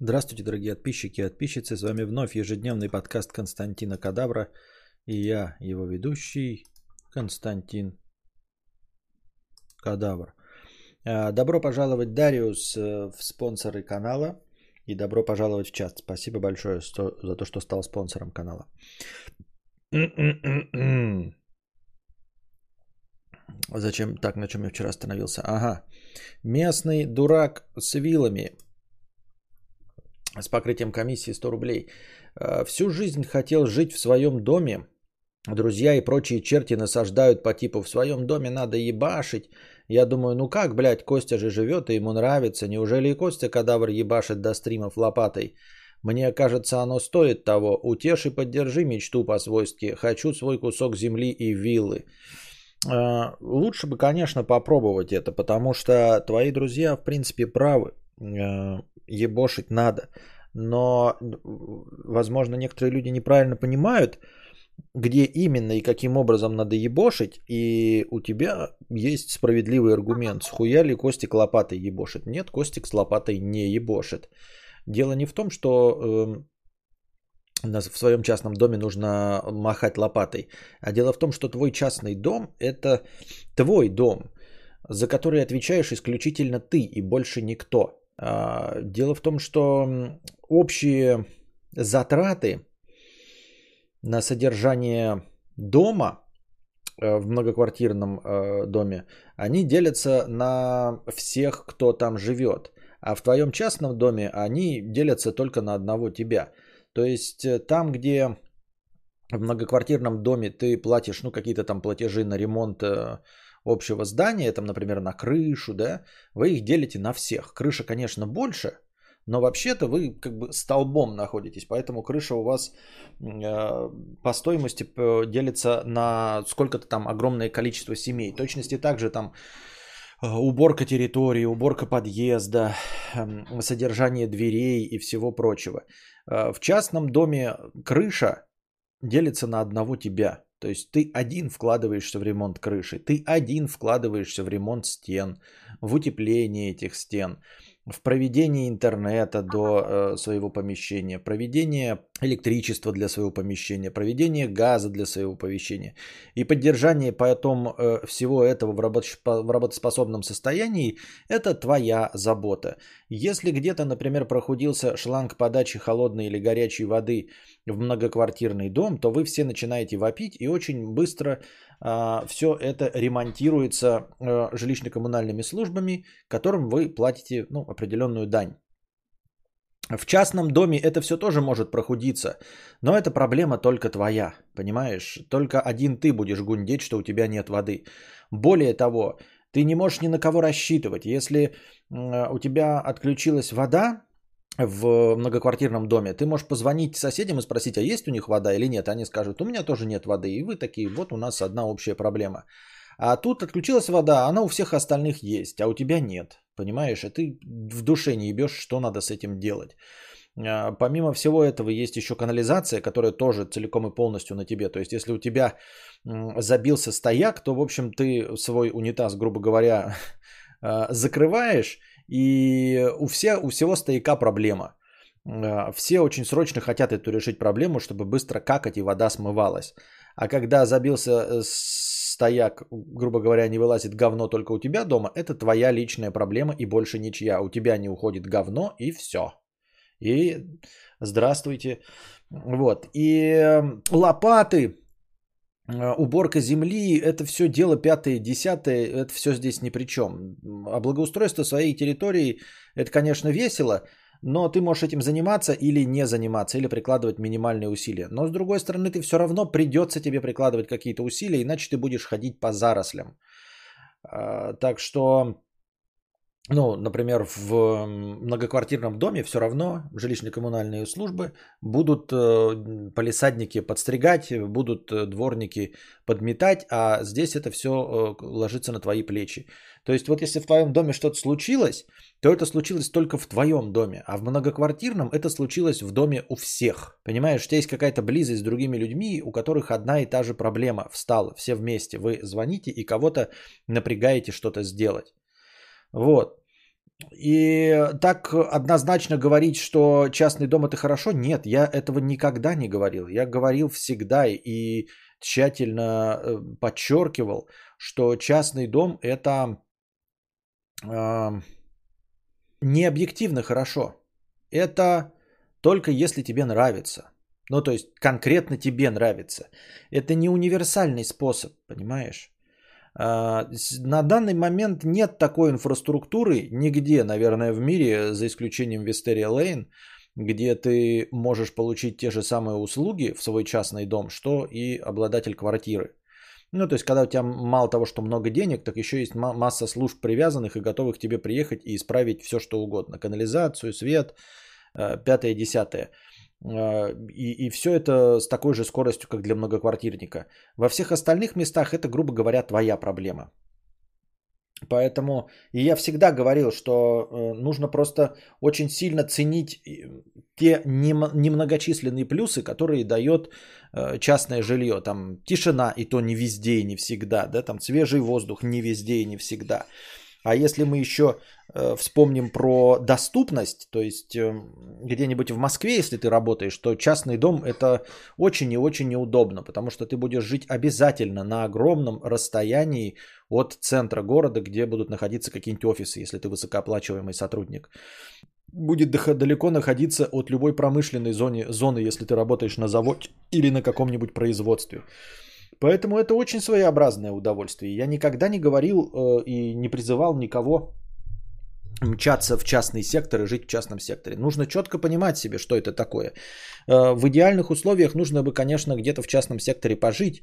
Здравствуйте, дорогие подписчики и подписчицы. С вами вновь ежедневный подкаст Константина Кадавра. И я, его ведущий, Константин Кадавр. А, добро пожаловать, Дариус, э, в спонсоры канала. И добро пожаловать в чат. Спасибо большое за то, что стал спонсором канала. Зачем? Так, на чем я вчера остановился? Ага. Местный дурак с вилами с покрытием комиссии 100 рублей. Э, всю жизнь хотел жить в своем доме. Друзья и прочие черти насаждают по типу «в своем доме надо ебашить». Я думаю, ну как, блядь, Костя же живет и ему нравится. Неужели и Костя кадавр ебашит до стримов лопатой? Мне кажется, оно стоит того. Утешь и поддержи мечту по-свойски. Хочу свой кусок земли и виллы. Э, лучше бы, конечно, попробовать это, потому что твои друзья, в принципе, правы. Э, ебошить надо. Но, возможно, некоторые люди неправильно понимают, где именно и каким образом надо ебошить, и у тебя есть справедливый аргумент. Схуя ли Костик лопатой ебошит? Нет, Костик с лопатой не ебошит. Дело не в том, что э, в своем частном доме нужно махать лопатой, а дело в том, что твой частный дом – это твой дом, за который отвечаешь исключительно ты и больше никто. А, дело в том, что общие затраты на содержание дома э, в многоквартирном э, доме, они делятся на всех, кто там живет. А в твоем частном доме они делятся только на одного тебя. То есть э, там, где в многоквартирном доме ты платишь, ну, какие-то там платежи на ремонт общего здания, там, например, на крышу, да, вы их делите на всех. Крыша, конечно, больше, но вообще-то вы как бы столбом находитесь, поэтому крыша у вас э, по стоимости делится на сколько-то там огромное количество семей. точности также там э, уборка территории, уборка подъезда, э, содержание дверей и всего прочего. Э, в частном доме крыша делится на одного тебя. То есть ты один вкладываешься в ремонт крыши, ты один вкладываешься в ремонт стен, в утепление этих стен, в проведение интернета до э, своего помещения, проведение электричества для своего помещения, проведение газа для своего помещения и поддержание потом э, всего этого в, работ- в работоспособном состоянии – это твоя забота. Если где-то, например, прохудился шланг подачи холодной или горячей воды в многоквартирный дом, то вы все начинаете вопить и очень быстро все это ремонтируется а, жилищно-коммунальными службами, которым вы платите ну, определенную дань. В частном доме это все тоже может прохудиться, но это проблема только твоя, понимаешь? Только один ты будешь гундеть, что у тебя нет воды. Более того, ты не можешь ни на кого рассчитывать. Если у тебя отключилась вода, в многоквартирном доме, ты можешь позвонить соседям и спросить, а есть у них вода или нет. Они скажут, у меня тоже нет воды. И вы такие, вот у нас одна общая проблема. А тут отключилась вода, она у всех остальных есть, а у тебя нет. Понимаешь, и ты в душе не ебешь, что надо с этим делать. А, помимо всего этого есть еще канализация, которая тоже целиком и полностью на тебе. То есть, если у тебя забился стояк, то, в общем, ты свой унитаз, грубо говоря, а, закрываешь, и у, все, у всего стояка проблема. А, все очень срочно хотят эту решить проблему, чтобы быстро какать и вода смывалась. А когда забился э, стояк, грубо говоря, не вылазит говно только у тебя дома, это твоя личная проблема и больше ничья. У тебя не уходит говно и все. И здравствуйте. Вот. И эм, лопаты, э, уборка земли, это все дело пятое, десятое, это все здесь ни при чем. А благоустройство своей территории, это, конечно, весело, но ты можешь этим заниматься или не заниматься, или прикладывать минимальные усилия. Но с другой стороны, ты все равно придется тебе прикладывать какие-то усилия, иначе ты будешь ходить по зарослям. А, так что ну, например, в многоквартирном доме все равно жилищно-коммунальные службы будут э, полисадники подстригать, будут э, дворники подметать, а здесь это все э, ложится на твои плечи. То есть вот если в твоем доме что-то случилось, то это случилось только в твоем доме, а в многоквартирном это случилось в доме у всех. Понимаешь, у тебя есть какая-то близость с другими людьми, у которых одна и та же проблема встала, все вместе. Вы звоните и кого-то напрягаете что-то сделать. Вот. И так однозначно говорить, что частный дом это хорошо, нет, я этого никогда не говорил. Я говорил всегда и тщательно э, подчеркивал, что частный дом это э, не объективно хорошо. Это только если тебе нравится. Ну, то есть конкретно тебе нравится. Это не универсальный способ, понимаешь? А, на данный момент нет такой инфраструктуры нигде, наверное, в мире, за исключением Вестерия Лейн, где ты можешь получить те же самые услуги в свой частный дом, что и обладатель квартиры. Ну, то есть, когда у тебя мало того, что много денег, так еще есть масса служб привязанных и готовых к тебе приехать и исправить все, что угодно. Канализацию, свет, э, пятое, десятое. Э, и, и все это с такой же скоростью, как для многоквартирника. Во всех остальных местах это, грубо говоря, твоя проблема. Поэтому и я всегда говорил, что э, нужно просто очень сильно ценить те немногочисленные плюсы, которые дает э, частное жилье. Там тишина, и то не везде и не всегда. Да? Там свежий воздух не везде и не всегда. А если мы еще э, вспомним про доступность, то есть э, где-нибудь в Москве, если ты работаешь, то частный дом это очень и очень неудобно, потому что ты будешь жить обязательно на огромном расстоянии от центра города, где будут находиться какие-нибудь офисы, если ты высокооплачиваемый сотрудник. Будет далеко находиться от любой промышленной зоны, зоны, если ты работаешь на заводе или на каком-нибудь производстве. Поэтому это очень своеобразное удовольствие. Я никогда не говорил э, и не призывал никого мчаться в частный сектор и жить в частном секторе. Нужно четко понимать себе, что это такое. Э, в идеальных условиях нужно бы, конечно, где-то в частном секторе пожить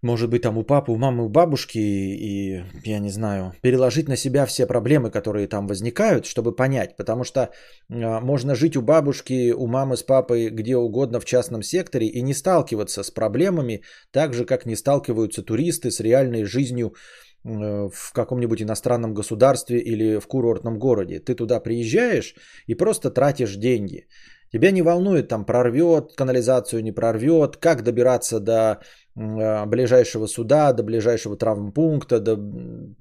может быть, там у папы, у мамы, у бабушки, и, я не знаю, переложить на себя все проблемы, которые там возникают, чтобы понять. Потому что э, можно жить у бабушки, у мамы с папой где угодно в частном секторе и не сталкиваться с проблемами, так же, как не сталкиваются туристы с реальной жизнью э, в каком-нибудь иностранном государстве или в курортном городе. Ты туда приезжаешь и просто тратишь деньги. Тебя не волнует, там прорвет канализацию, не прорвет, как добираться до ближайшего суда, до ближайшего травмпункта, до,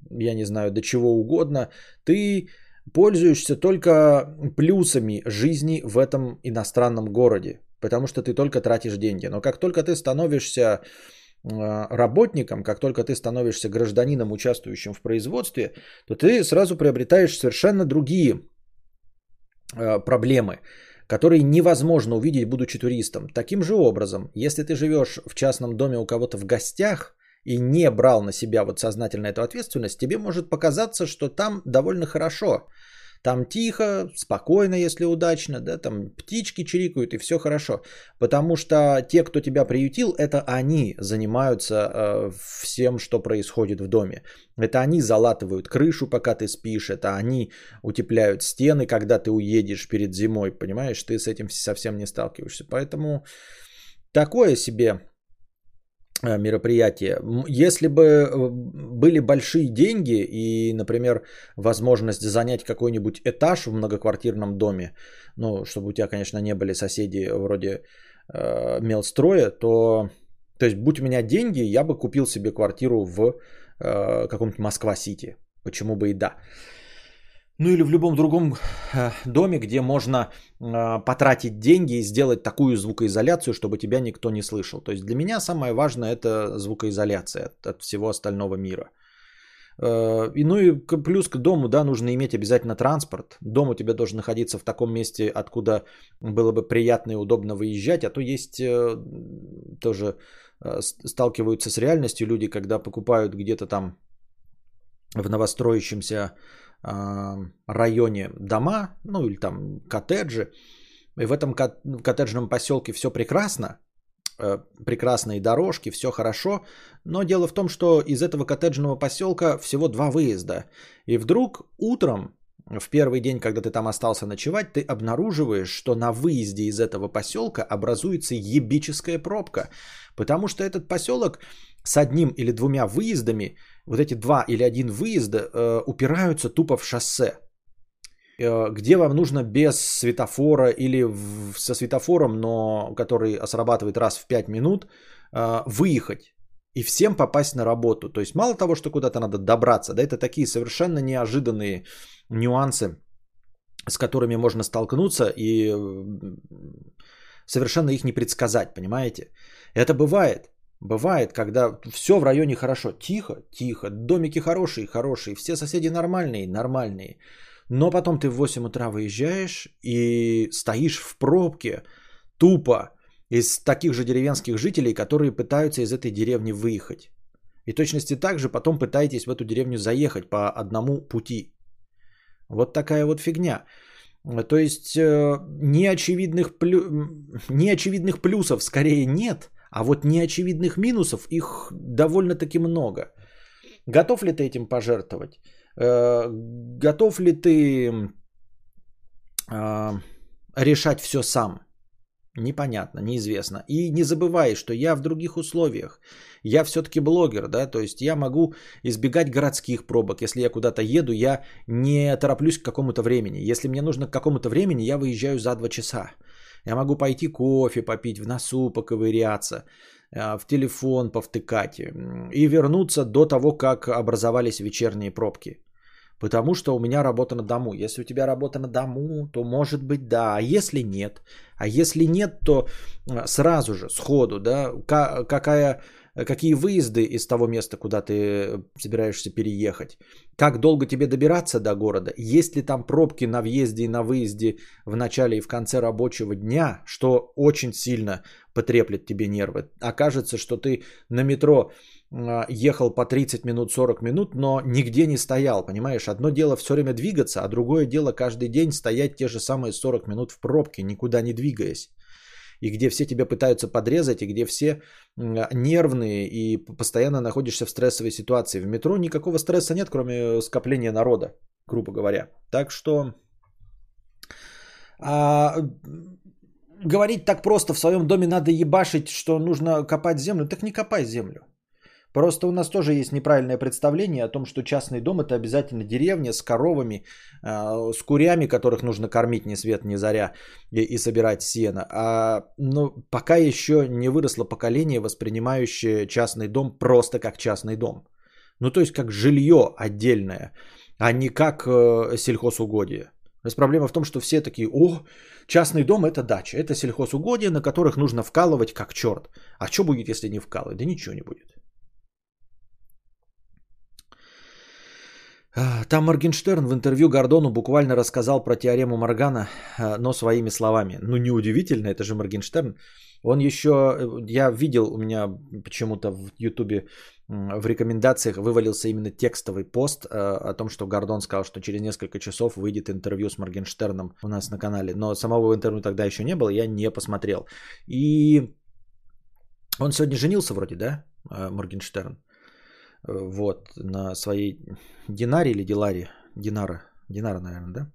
я не знаю, до чего угодно, ты пользуешься только плюсами жизни в этом иностранном городе, потому что ты только тратишь деньги. Но как только ты становишься а, работником, как только ты становишься гражданином, участвующим в производстве, то ты сразу приобретаешь совершенно другие а, проблемы которые невозможно увидеть, будучи туристом. Таким же образом, если ты живешь в частном доме у кого-то в гостях и не брал на себя вот сознательно эту ответственность, тебе может показаться, что там довольно хорошо. Там тихо, спокойно, если удачно, да, там птички чирикают и все хорошо. Потому что те, кто тебя приютил, это они занимаются э, всем, что происходит в доме. Это они залатывают крышу, пока ты спишь, это они утепляют стены, когда ты уедешь перед зимой, понимаешь, ты с этим совсем не сталкиваешься. Поэтому такое себе мероприятие. Если бы э, были большие деньги и, например, возможность занять какой-нибудь этаж в многоквартирном доме, ну, чтобы у тебя, конечно, не были соседи вроде э, мелстроя, то, то есть, будь у меня деньги, я бы купил себе квартиру в э, каком-нибудь Москва-Сити. Почему бы и да. Ну или в любом другом э, доме, где можно э, потратить деньги и сделать такую звукоизоляцию, чтобы тебя никто не слышал. То есть для меня самое важное это звукоизоляция от, от всего остального мира. Э, и, ну и плюс к дому, да, нужно иметь обязательно транспорт. Дом у тебя должен находиться в таком месте, откуда было бы приятно и удобно выезжать, а то есть тоже сталкиваются с реальностью люди, когда покупают где-то там в новостроящемся районе дома, ну или там коттеджи. И в этом коттеджном поселке все прекрасно, э, прекрасные дорожки, все хорошо, но дело в том, что из этого коттеджного поселка всего два выезда. И вдруг утром, в первый день, когда ты там остался ночевать, ты обнаруживаешь, что на выезде из этого поселка образуется ебическая пробка, потому что этот поселок с одним или двумя выездами вот эти два или один выезда э, упираются тупо в шоссе, э, где вам нужно без светофора или в, со светофором, но который срабатывает раз в 5 минут, э, выехать. и всем попасть на работу. То есть мало того, что куда-то надо добраться, да, это такие совершенно неожиданные нюансы, с которыми можно столкнуться и совершенно их не предсказать, понимаете? Это бывает. Бывает, когда все в районе хорошо, тихо, тихо, домики хорошие, хорошие, все соседи нормальные, нормальные. Но потом ты в 8 утра выезжаешь и стоишь в пробке тупо из таких же деревенских жителей, которые пытаются из этой деревни выехать. И точности так же потом пытаетесь в эту деревню заехать по одному пути. Вот такая вот фигня. То есть э, неочевидных, плю... неочевидных плюсов скорее нет, а вот неочевидных минусов их довольно-таки много. Готов ли ты этим пожертвовать? Э, готов ли ты э, решать все сам? Непонятно, неизвестно. И не забывай, что я в других условиях. Я все-таки блогер, да, то есть я могу избегать городских пробок. Если я куда-то еду, я не тороплюсь к какому-то времени. Если мне нужно к какому-то времени, я выезжаю за два часа. Я могу пойти кофе попить, в носу поковыряться, э, в телефон повтыкать и вернуться до того, как образовались вечерние пробки. Потому что у меня работа на дому. Если у тебя работа на дому, то может быть да. А если нет? А если нет, то э, сразу же, сходу, да, какая, какие выезды из того места, куда ты собираешься переехать? Как долго тебе добираться до города? Есть ли там пробки на въезде и на выезде в начале и в конце рабочего дня, что очень сильно потреплет тебе нервы? Окажется, что ты на метро а, ехал по 30 минут, 40 минут, но нигде не стоял, понимаешь? Одно дело все время двигаться, а другое дело каждый день стоять те же самые 40 минут в пробке, никуда не двигаясь. И где все тебя пытаются подрезать, и где все нервные и постоянно находишься в стрессовой ситуации. В метро никакого стресса нет, кроме скопления народа, грубо говоря. Так что а, говорить так просто в своем доме надо ебашить, что нужно копать землю, так не копай землю. Просто у нас тоже есть неправильное представление о том, что частный дом это обязательно деревня с коровами, а, с курями, которых нужно кормить ни свет ни заря и, и собирать сено. А, ну, пока еще не выросло поколение, воспринимающее частный дом просто как частный дом. Ну, то есть как жилье отдельное, а не как э, сельхозугодие. То есть проблема в том, что все такие, о, частный дом это дача, это сельхозугодие, на которых нужно вкалывать как черт. А что будет, если не вкалывать? Да ничего не будет. Там Моргенштерн в интервью Гордону буквально рассказал про теорему Моргана, а, но своими словами. Ну, неудивительно, это же Моргенштерн. Он еще, э, я видел у меня почему-то в Ютубе в рекомендациях вывалился именно текстовый пост а, о том, что Гордон сказал, что через несколько часов выйдет интервью с Моргенштерном у нас на канале. Но самого интервью тогда еще не было, я не посмотрел. И он сегодня женился вроде, да, Моргенштерн? Вот, на своей Динаре или Диларе, Динара, Динара, наверное, да?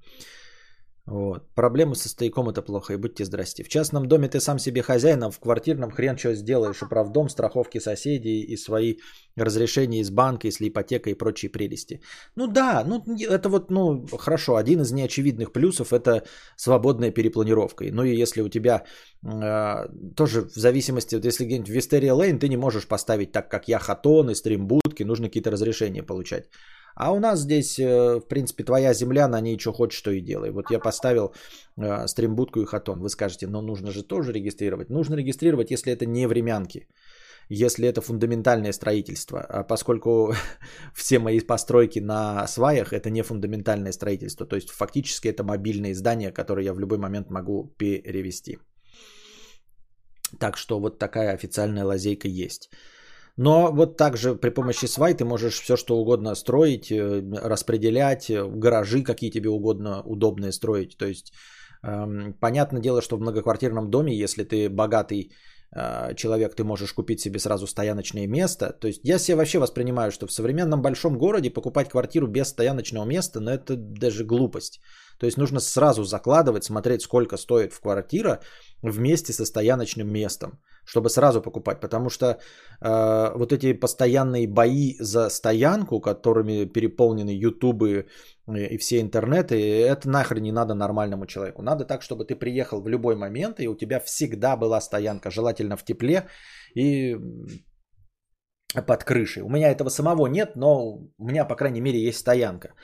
Вот. Проблемы со стояком это плохо, и будьте здрасте. В частном доме ты сам себе хозяин, а в квартирном хрен что сделаешь. Управдом, страховки соседей и свои разрешения из банка, если ипотека и прочие прелести. Ну да, ну это вот, ну хорошо, один из неочевидных плюсов это свободная перепланировка. Ну и если у тебя э, тоже в зависимости, вот если где-нибудь в Вистерия Лейн ты не можешь поставить так, как я, хатоны, стримбудки, нужно какие-то разрешения получать. А у нас здесь, э, в принципе, твоя земля, на ней что хочешь, то и делай. Вот я поставил э, стримбудку и хатон. Вы скажете, но нужно же тоже регистрировать. Нужно регистрировать, если это не времянки. Если это фундаментальное строительство. А поскольку все мои постройки на сваях, это не фундаментальное строительство. То есть фактически это мобильные здания, которые я в любой момент могу перевести. Так что вот такая официальная лазейка есть. Но вот также при помощи свай ты можешь все что угодно строить, э, распределять, э, гаражи какие тебе угодно удобные строить. То есть эм, понятное дело, что в многоквартирном доме, если ты богатый э, человек, ты можешь купить себе сразу стояночное место. То есть я себе вообще воспринимаю, что в современном большом городе покупать квартиру без стояночного места, ну это даже глупость. То есть нужно сразу закладывать, смотреть, сколько стоит в квартира вместе со стояночным местом чтобы сразу покупать, потому что э, вот эти постоянные бои за стоянку, которыми переполнены ютубы и все интернеты, это нахрен не надо нормальному человеку. Надо так, чтобы ты приехал в любой момент, и у тебя всегда была стоянка, желательно в тепле, и под крышей. У меня этого самого нет, но у меня, по крайней мере, есть стоянка.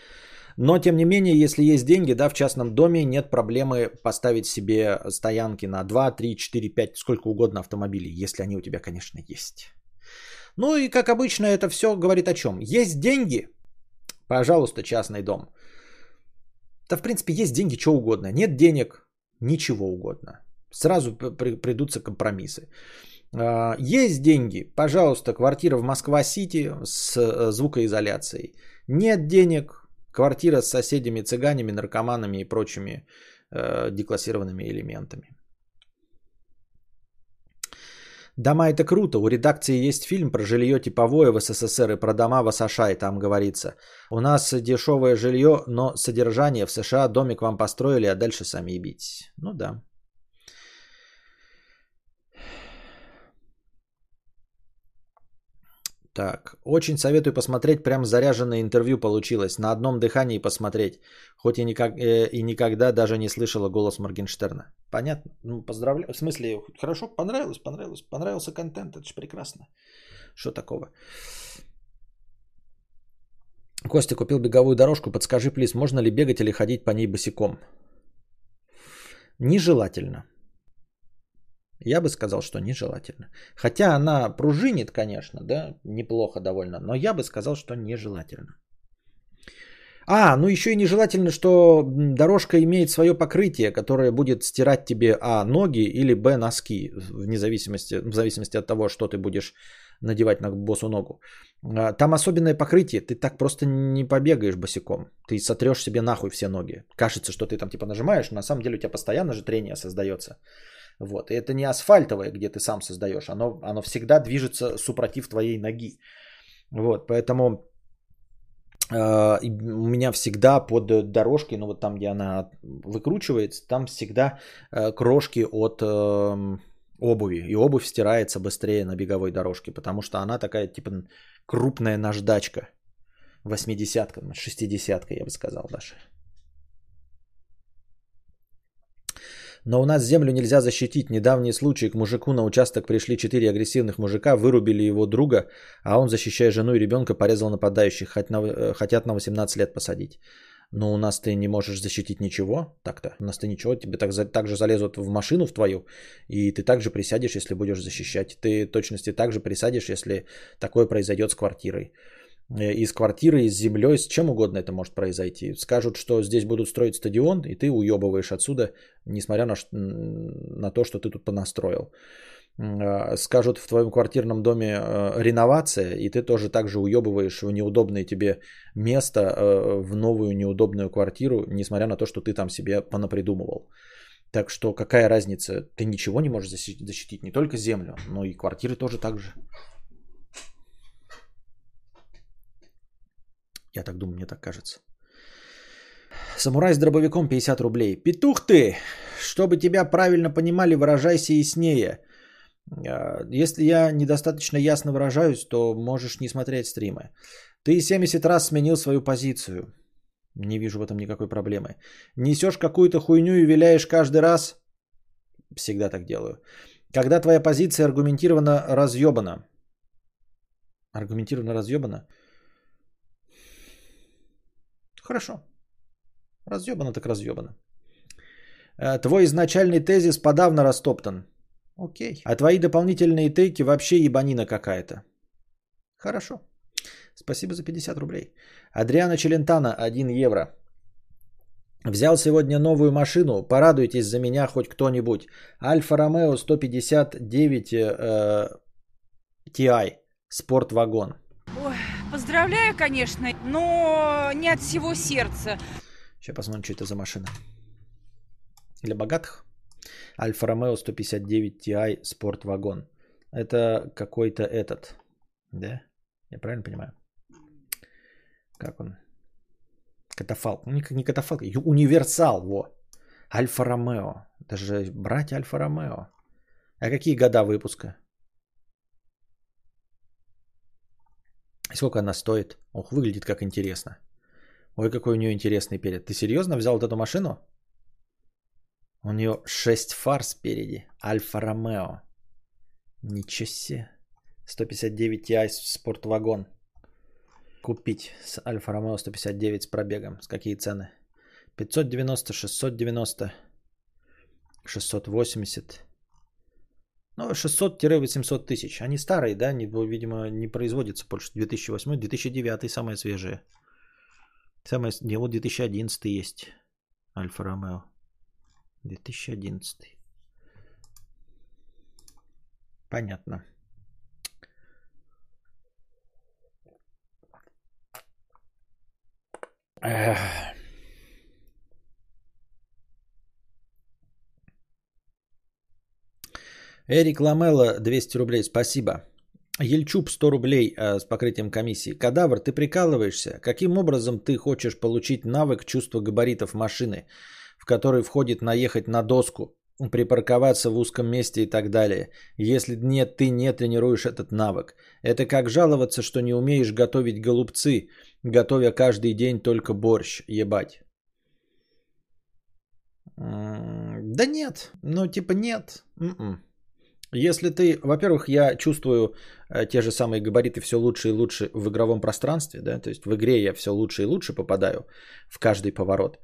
Но, тем не менее, если есть деньги, да, в частном доме нет проблемы поставить себе стоянки на 2, 3, 4, 5, сколько угодно автомобилей, если они у тебя, конечно, есть. Ну и, как обычно, это все говорит о чем? Есть деньги? Пожалуйста, частный дом. Да, в принципе, есть деньги, что угодно. Нет денег, ничего угодно. Сразу придутся компромиссы. А, есть деньги, пожалуйста, квартира в Москва-Сити с э, звукоизоляцией. Нет денег, квартира с соседями, цыганями, наркоманами и прочими э, деклассированными элементами. Дома это круто. У редакции есть фильм про жилье типовое в СССР и про дома в США, и там говорится. У нас дешевое жилье, но содержание в США, домик вам построили, а дальше сами ебитесь. Ну да. Так, очень советую посмотреть, прям заряженное интервью получилось. На одном дыхании посмотреть. Хоть и, никак, э, и никогда даже не слышала голос Моргенштерна. Понятно? Ну, поздравляю. В смысле, хорошо, понравилось, понравилось. Понравился контент, это же прекрасно. Что такого? Костя купил беговую дорожку. Подскажи, плиз, можно ли бегать или ходить по ней босиком? Нежелательно. Я бы сказал, что нежелательно. Хотя она пружинит, конечно, да, неплохо довольно, но я бы сказал, что нежелательно. А, ну еще и нежелательно, что дорожка имеет свое покрытие, которое будет стирать тебе А, ноги или Б, носки, вне зависимости, в зависимости от того, что ты будешь надевать на босу ногу. А, там особенное покрытие, ты так просто не побегаешь босиком. Ты сотрешь себе нахуй все ноги. Кажется, что ты там типа нажимаешь, но на самом деле у тебя постоянно же трение создается. Вот. И это не асфальтовое, где ты сам создаешь. Оно, оно всегда движется супротив твоей ноги. Вот. Поэтому э, у меня всегда под дорожкой, ну вот там, где она выкручивается, там всегда э, крошки от э, обуви. И обувь стирается быстрее на беговой дорожке, потому что она такая типа крупная наждачка. 80-ка, 60-ка, я бы сказал даже. Но у нас землю нельзя защитить. Недавний случай к мужику на участок пришли четыре агрессивных мужика, вырубили его друга, а он, защищая жену и ребенка, порезал нападающих, э, хотят на 18 лет посадить. Но у нас ты не можешь защитить ничего, так-то. У нас ты ничего, тебе так, так же залезут в машину в твою, и ты также присядешь, если будешь защищать. Ты точности также присядешь, если такое произойдет с квартирой. Э, из квартиры, из землей, с чем угодно это может произойти. Скажут, что здесь будут строить стадион, и ты уебываешь отсюда, несмотря на, на то, что ты тут понастроил. А, скажут в твоем квартирном доме э, реновация, и ты тоже так же уебываешь в неудобное тебе место, э, в новую неудобную квартиру, несмотря на то, что ты там себе понапридумывал. Так что какая разница? Ты ничего не можешь защитить, не только землю, но и квартиры тоже так же. Я так думаю, мне так кажется. Самурай с дробовиком 50 рублей. Петух ты! Чтобы тебя правильно понимали, выражайся яснее. А, если я недостаточно ясно выражаюсь, то можешь не смотреть стримы. Ты 70 раз сменил свою позицию. Не вижу в этом никакой проблемы. Несешь какую-то хуйню и виляешь каждый раз. Всегда так делаю. Когда твоя позиция аргументированно разъебана. Аргументированно разъебана? Хорошо. Разъебано так разъебано. Э, твой изначальный тезис подавно растоптан. Окей. А твои дополнительные тейки вообще ебанина какая-то. Хорошо. Спасибо за 50 рублей. Адриана Челентана, 1 евро. Взял сегодня новую машину. Порадуйтесь за меня хоть кто-нибудь. Альфа Ромео 159 э, TI. Спорт-вагон. Ой, Поздравляю, конечно, но не от всего сердца. Сейчас посмотрим, что это за машина. Для богатых. Альфа Ромео 159 Ti Sport Вагон. Это какой-то этот. Да? Я правильно понимаю? Как он? Катафалк. Ну, не, не катафалк, универсал, во. Альфа Ромео. Даже брать Альфа Ромео. А какие года выпуска? Сколько она стоит? Ох, выглядит как интересно. Ой, какой у нее интересный перед. Ты серьезно взял вот эту машину? У нее 6 фар спереди. Альфа Ромео. Ничего себе. 159 Ti спортвагон. Купить с Альфа Ромео 159 с пробегом. С какие цены? 590, 690, 680. Ну, 600-800 тысяч. Они старые, да? Не, видимо, не производятся больше 2008, 2009 самые свежие. Самое, не, вот 2011 есть. Альфа Ромео. 2011. Понятно. Эх. Эрик Ламело, 200 рублей, спасибо. Ельчуп, 100 рублей э, с покрытием комиссии. Кадавр, ты прикалываешься? Каким образом ты хочешь получить навык чувства габаритов машины, в который входит наехать на доску, припарковаться в узком месте и так далее, если нет, ты не тренируешь этот навык? Это как жаловаться, что не умеешь готовить голубцы, готовя каждый день только борщ, ебать. Да нет, ну типа нет. М-м. Если ты, во-первых, я чувствую э, те же самые габариты все лучше и лучше в игровом пространстве, да, то есть в игре я все лучше и лучше попадаю в каждый поворот.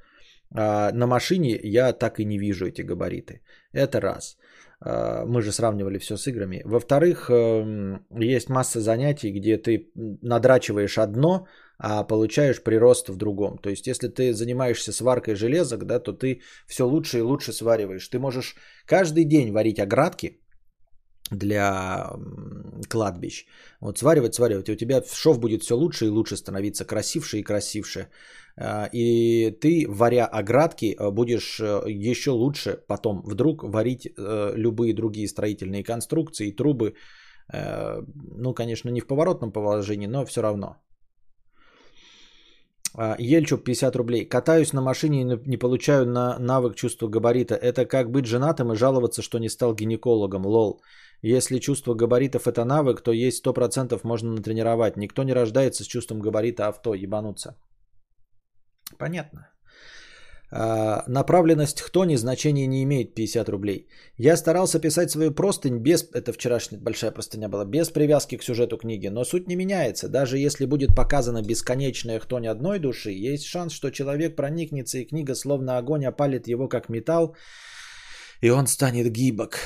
А на машине я так и не вижу эти габариты. Это раз. А, мы же сравнивали все с играми. Во-вторых, эм, есть масса занятий, где ты надрачиваешь одно, а получаешь прирост в другом. То есть, если ты занимаешься сваркой железок, да, то ты все лучше и лучше свариваешь. Ты можешь каждый день варить оградки, для кладбищ. Вот сваривать, сваривать, и у тебя шов будет все лучше и лучше становиться, красивше и красивше. А, и ты, варя оградки, э, будешь э, еще лучше потом вдруг варить э, любые другие строительные конструкции, трубы. Ну, конечно, не в поворотном положении, но все равно. А, Ельчук 50 рублей. Катаюсь на машине и не получаю на навык чувства габарита. Это как быть женатым и жаловаться, что не стал гинекологом. Лол. Если чувство габаритов это навык, то есть 100% можно натренировать. Никто не рождается с чувством габарита авто, ебануться. Понятно. А, направленность хтони значения не имеет 50 рублей. Я старался писать свою простынь без, это вчерашняя большая простыня была, без привязки к сюжету книги, но суть не меняется. Даже если будет показана бесконечная хтонь одной души, есть шанс, что человек проникнется и книга словно огонь опалит его как металл, и он станет гибок.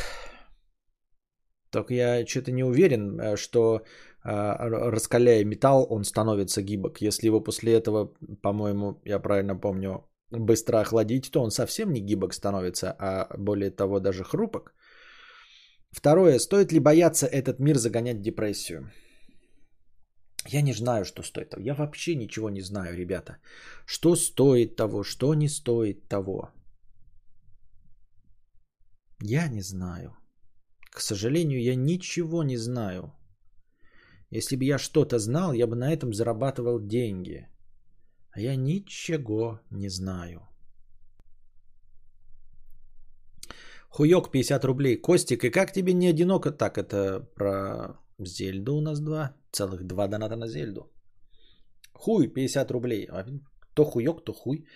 Только я что-то не уверен, э, что а, раскаляя металл, он становится гибок. Если его после этого, по-моему, я правильно помню, быстро охладить, то он совсем не гибок становится, а более того даже хрупок. Второе, стоит ли бояться этот мир загонять в депрессию? Я не знаю, что стоит того. Я вообще ничего не знаю, ребята. Что стоит того, что не стоит того. Я не знаю. К сожалению, я ничего не знаю. Если бы я что-то знал, я бы на этом зарабатывал деньги. А я ничего не знаю. Хуёк 50 рублей. Костик, и как тебе не одиноко? Так, это про Зельду у нас два. Целых два доната на Зельду. Хуй 50 рублей. А, то хуёк, то хуй.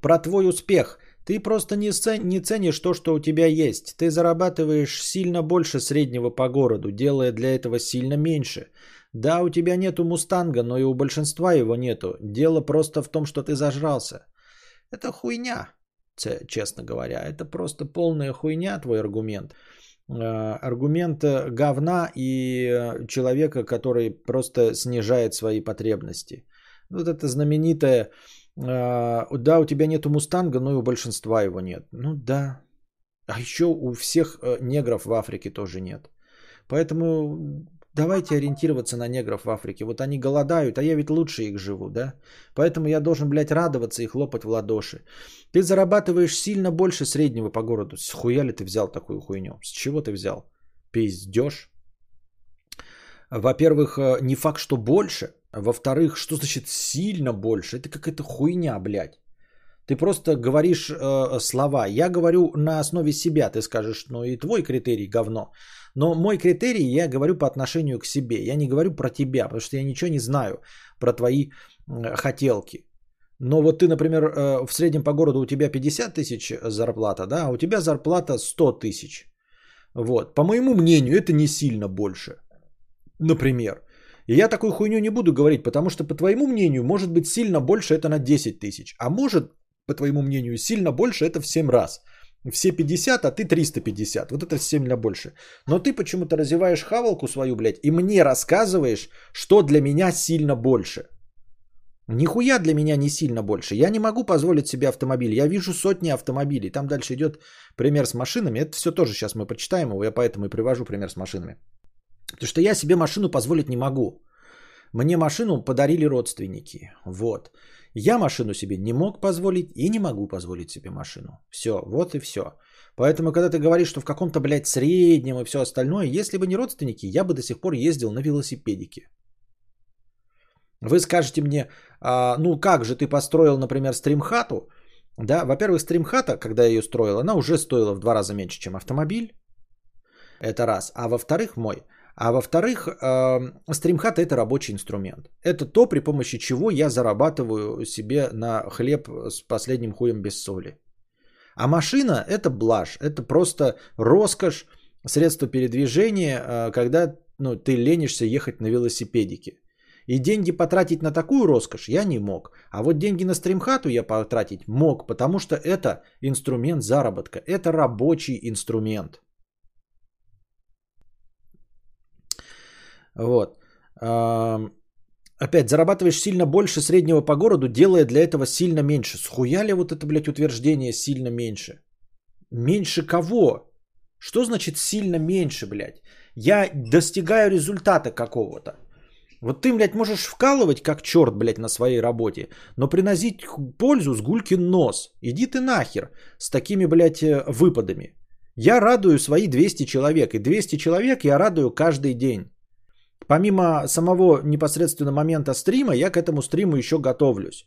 Про твой успех. Ты просто не, цен, не ценишь то, что у тебя есть. Ты зарабатываешь сильно больше среднего по городу, делая для этого сильно меньше. Да, у тебя нету мустанга, но и у большинства его нету. Дело просто в том, что ты зажрался. Это хуйня, честно говоря. Это просто полная хуйня, твой аргумент. Э, аргумент э, говна и э, человека, который просто снижает свои потребности. Вот это знаменитое да, у тебя нету мустанга, но и у большинства его нет. Ну да. А еще у всех э, негров в Африке тоже нет. Поэтому давайте ориентироваться на негров в Африке. Вот они голодают, а я ведь лучше их живу, да? Поэтому я должен, блядь, радоваться и хлопать в ладоши. Ты зарабатываешь сильно больше среднего по городу. С хуя ли ты взял такую хуйню? С чего ты взял? Пиздешь. Во-первых, э, не факт, что больше. Во-вторых, что значит сильно больше? Это какая-то хуйня, блядь. Ты просто говоришь э, слова. Я говорю на основе себя. Ты скажешь, ну и твой критерий говно. Но мой критерий я говорю по отношению к себе. Я не говорю про тебя, потому что я ничего не знаю про твои э, хотелки. Но вот ты, например, э, в среднем по городу у тебя 50 тысяч зарплата, да, а у тебя зарплата 100 тысяч. Вот. По моему мнению, это не сильно больше. например. И я такую хуйню не буду говорить, потому что, по твоему мнению, может быть сильно больше это на 10 тысяч. А может, по твоему мнению, сильно больше это в 7 раз. Все 50, а ты 350. Вот это сильно больше. Но ты почему-то развиваешь хавалку свою, блядь, и мне рассказываешь, что для меня сильно больше. Нихуя для меня не сильно больше. Я не могу позволить себе автомобиль. Я вижу сотни автомобилей. Там дальше идет пример с машинами. Это все тоже сейчас мы почитаем его. Я поэтому и привожу пример с машинами. Потому что я себе машину позволить не могу. Мне машину подарили родственники. Вот. Я машину себе не мог позволить и не могу позволить себе машину. Все, вот и все. Поэтому, когда ты говоришь, что в каком-то, блядь, среднем и все остальное, если бы не родственники, я бы до сих пор ездил на велосипедике. Вы скажете мне, а, ну как же ты построил, например, стримхату? Да, во-первых, стримхата, когда я ее строил, она уже стоила в два раза меньше, чем автомобиль. Это раз. А во-вторых, мой. А во-вторых, э, стримхат это рабочий инструмент. Это то, при помощи чего я зарабатываю себе на хлеб с последним хуем без соли. А машина это блажь, это просто роскошь, средство передвижения, э, когда ну, ты ленишься ехать на велосипедике. И деньги потратить на такую роскошь я не мог. А вот деньги на стримхату я потратить мог, потому что это инструмент заработка. Это рабочий инструмент. Вот. Опять, зарабатываешь сильно больше среднего по городу, делая для этого сильно меньше. Схуя ли вот это, блядь, утверждение сильно меньше? Меньше кого? Что значит сильно меньше, блядь? Я достигаю результата какого-то. Вот ты, блядь, можешь вкалывать как черт, блядь, на своей работе, но приносить пользу с гулькин нос. Иди ты нахер с такими, блядь, э, выпадами. Я радую свои 200 человек, и 200 человек я радую каждый день. Помимо самого непосредственно момента стрима, я к этому стриму еще готовлюсь.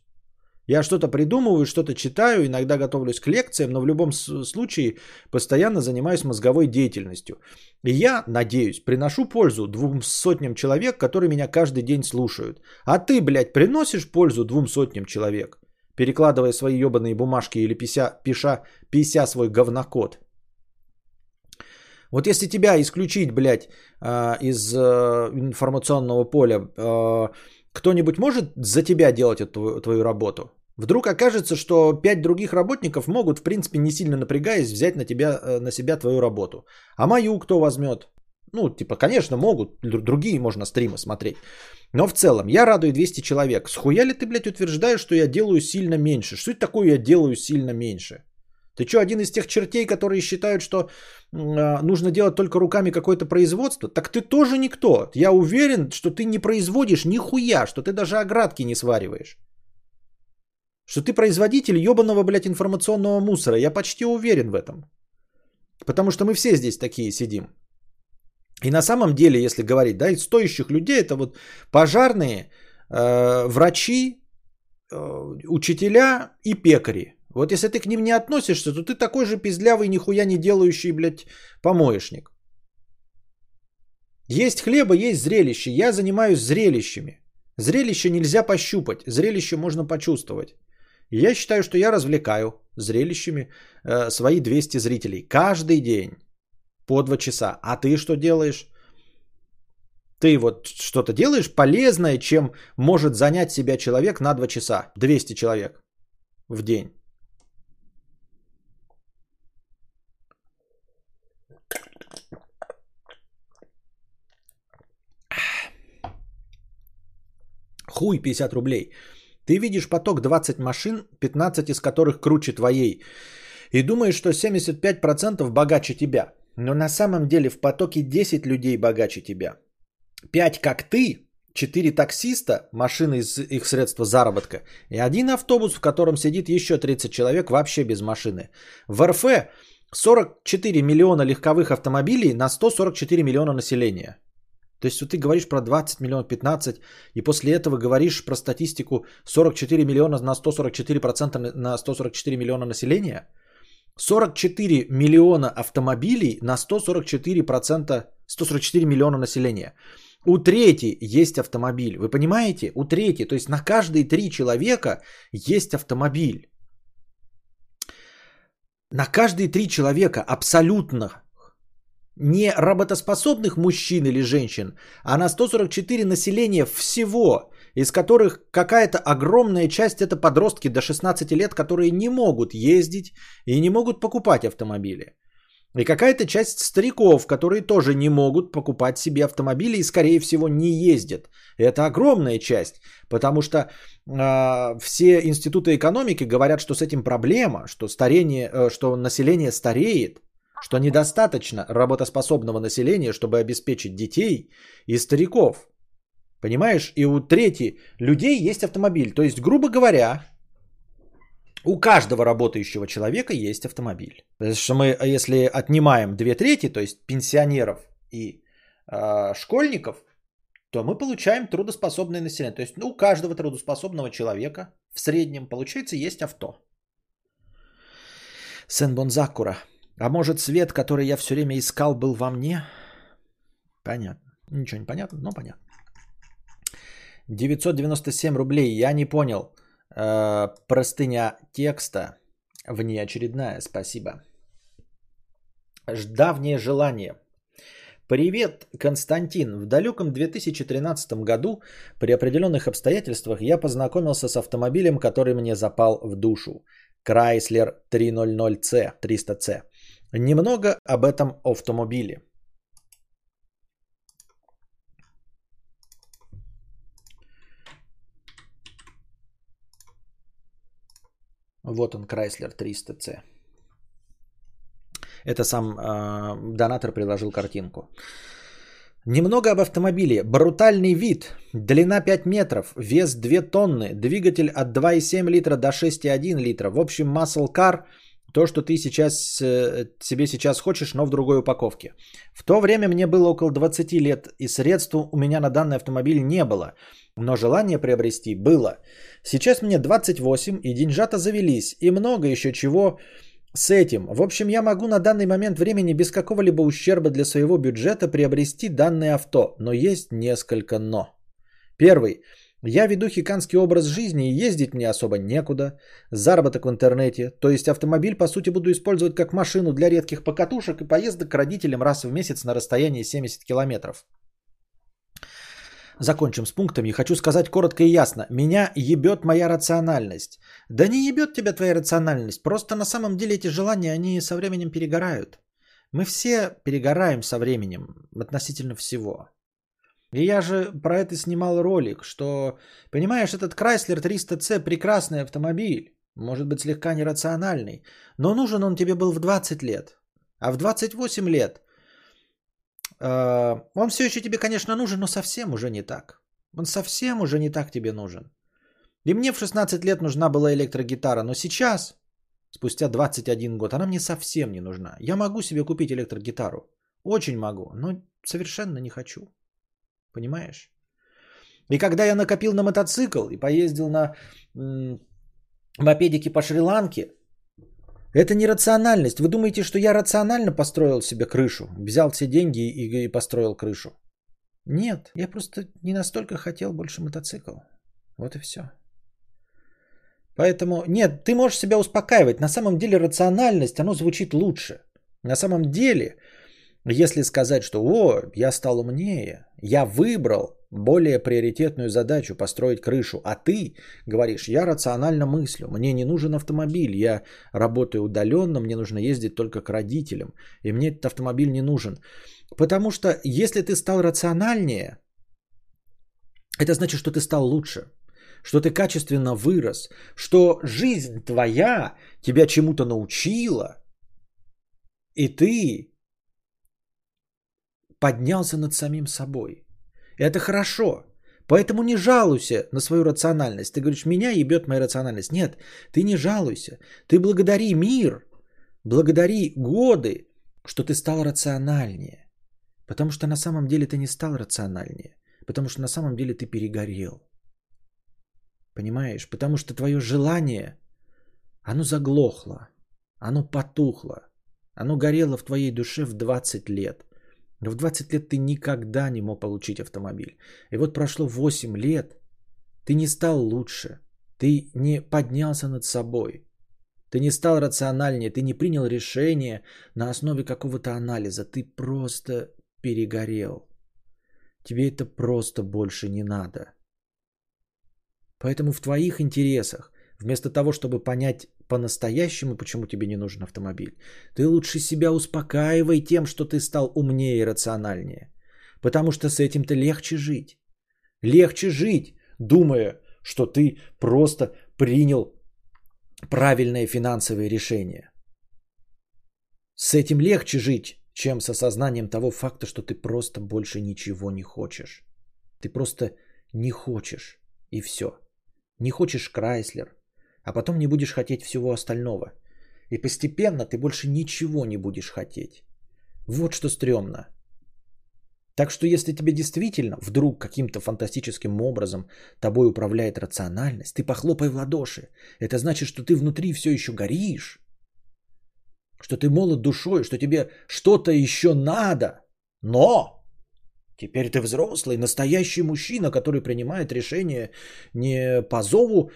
Я что-то придумываю, что-то читаю, иногда готовлюсь к лекциям, но в любом случае постоянно занимаюсь мозговой деятельностью. И я, надеюсь, приношу пользу двум сотням человек, которые меня каждый день слушают. А ты, блядь, приносишь пользу двум сотням человек, перекладывая свои ебаные бумажки или пися, пиша, пися свой говнокод. Вот если тебя исключить, блядь, а, из э, информационного поля, э, кто-нибудь может за тебя делать эту твою работу? Вдруг окажется, что пять других работников могут, в принципе, не сильно напрягаясь, взять на, тебя, э, на себя твою работу. А мою кто возьмет? Ну, типа, конечно, могут, другие можно стримы смотреть. Но в целом, я радую 200 человек. Схуя ли ты, блядь, утверждаешь, что я делаю сильно меньше? Что это такое я делаю сильно меньше? Ты что, один из тех чертей, которые считают, что э, нужно делать только руками какое-то производство? Так ты тоже никто. Я уверен, что ты не производишь нихуя, что ты даже оградки не свариваешь. Что ты производитель ебаного, блядь, информационного мусора. Я почти уверен в этом. Потому что мы все здесь такие сидим. И на самом деле, если говорить, да, из стоящих людей, это вот пожарные, э, врачи, э, учителя и пекари. Вот если ты к ним не относишься, то ты такой же пиздлявый, нихуя не делающий, блядь, помоечник. Есть хлеба, есть зрелище. Я занимаюсь зрелищами. Зрелище нельзя пощупать, зрелище можно почувствовать. Я считаю, что я развлекаю зрелищами э, свои 200 зрителей каждый день по 2 часа. А ты что делаешь? Ты вот что-то делаешь полезное, чем может занять себя человек на 2 часа. 200 человек в день. Хуй 50 рублей. Ты видишь поток 20 машин, 15 из которых круче твоей. И думаешь, что 75% богаче тебя. Но на самом деле в потоке 10 людей богаче тебя. 5 как ты, 4 таксиста, машины из их средства заработка, и один автобус, в котором сидит еще 30 человек вообще без машины. В РФ 44 миллиона легковых автомобилей на 144 миллиона населения. То есть вот ты говоришь про 20 миллионов, 15, и после этого говоришь про статистику 44 миллиона на 144% на 144 миллиона населения. 44 миллиона автомобилей на 144%, 144 миллиона населения. У трети есть автомобиль. Вы понимаете? У трети. То есть на каждые три человека есть автомобиль. На каждые три человека абсолютно не работоспособных мужчин или женщин, а на 144 населения всего, из которых какая-то огромная часть это подростки до 16 лет, которые не могут ездить и не могут покупать автомобили. И какая-то часть стариков, которые тоже не могут покупать себе автомобили и, скорее всего, не ездят. Это огромная часть, потому что э, все институты экономики говорят, что с этим проблема, что, старение, э, что население стареет, что недостаточно работоспособного населения, чтобы обеспечить детей и стариков. Понимаешь? И у трети людей есть автомобиль. То есть, грубо говоря, у каждого работающего человека есть автомобиль. То есть, что мы, если отнимаем две трети, то есть пенсионеров и э, школьников, то мы получаем трудоспособное население. То есть ну, у каждого трудоспособного человека в среднем, получается, есть авто. Сен Бонзакура. А может, свет, который я все время искал, был во мне? Понятно. Ничего не понятно, но понятно. 997 рублей. Я не понял. Э, простыня текста внеочередная. Спасибо. Давнее желание. Привет, Константин. В далеком 2013 году при определенных обстоятельствах я познакомился с автомобилем, который мне запал в душу. Chrysler 300C, 300C. Немного об этом автомобиле. Вот он, Chrysler 300C. Это сам э, донатор приложил картинку. Немного об автомобиле. Брутальный вид. Длина 5 метров. Вес 2 тонны. Двигатель от 2,7 литра до 6,1 литра. В общем, muscle car. То, что ты сейчас э, себе сейчас хочешь, но в другой упаковке. В то время мне было около 20 лет, и средств у меня на данный автомобиль не было. Но желание приобрести было. Сейчас мне 28, и деньжата завелись, и много еще чего с этим. В общем, я могу на данный момент времени без какого-либо ущерба для своего бюджета приобрести данное авто, но есть несколько но. Первый. Я веду хиканский образ жизни и ездить мне особо некуда. Заработок в интернете. То есть автомобиль по сути буду использовать как машину для редких покатушек и поездок к родителям раз в месяц на расстоянии 70 километров. Закончим с пунктами. Хочу сказать коротко и ясно. Меня ебет моя рациональность. Да не ебет тебя твоя рациональность. Просто на самом деле эти желания, они со временем перегорают. Мы все перегораем со временем относительно всего. И я же про это снимал ролик, что, понимаешь, этот Chrysler 300C прекрасный автомобиль, может быть слегка нерациональный, но нужен он тебе был в 20 лет. А в 28 лет э, он все еще тебе, конечно, нужен, но совсем уже не так. Он совсем уже не так тебе нужен. И мне в 16 лет нужна была электрогитара, но сейчас, спустя 21 год, она мне совсем не нужна. Я могу себе купить электрогитару. Очень могу, но совершенно не хочу. Понимаешь? И когда я накопил на мотоцикл и поездил на м- мопедике по Шри-Ланке, это не рациональность. Вы думаете, что я рационально построил себе крышу? Взял все деньги и, и построил крышу? Нет, я просто не настолько хотел больше мотоцикл. Вот и все. Поэтому, нет, ты можешь себя успокаивать. На самом деле рациональность, оно звучит лучше. На самом деле если сказать, что «О, я стал умнее, я выбрал более приоритетную задачу построить крышу, а ты говоришь, я рационально мыслю, мне не нужен автомобиль, я работаю удаленно, мне нужно ездить только к родителям, и мне этот автомобиль не нужен. Потому что если ты стал рациональнее, это значит, что ты стал лучше, что ты качественно вырос, что жизнь твоя тебя чему-то научила, и ты поднялся над самим собой. Это хорошо. Поэтому не жалуйся на свою рациональность. Ты говоришь, меня ебет моя рациональность. Нет, ты не жалуйся. Ты благодари мир, благодари годы, что ты стал рациональнее. Потому что на самом деле ты не стал рациональнее. Потому что на самом деле ты перегорел. Понимаешь? Потому что твое желание, оно заглохло, оно потухло, оно горело в твоей душе в 20 лет. В 20 лет ты никогда не мог получить автомобиль. И вот прошло 8 лет, ты не стал лучше, ты не поднялся над собой. Ты не стал рациональнее, ты не принял решение на основе какого-то анализа. Ты просто перегорел. Тебе это просто больше не надо. Поэтому в твоих интересах, вместо того, чтобы понять по-настоящему, почему тебе не нужен автомобиль, ты лучше себя успокаивай тем, что ты стал умнее и рациональнее. Потому что с этим-то легче жить. Легче жить, думая, что ты просто принял правильное финансовое решение. С этим легче жить, чем с осознанием того факта, что ты просто больше ничего не хочешь. Ты просто не хочешь, и все. Не хочешь Крайслер, а потом не будешь хотеть всего остального. И постепенно ты больше ничего не будешь хотеть. Вот что стрёмно. Так что если тебе действительно вдруг каким-то фантастическим образом тобой управляет рациональность, ты похлопай в ладоши. Это значит, что ты внутри все еще горишь, что ты молод душой, что тебе что-то еще надо. Но теперь ты взрослый, настоящий мужчина, который принимает решение не по зову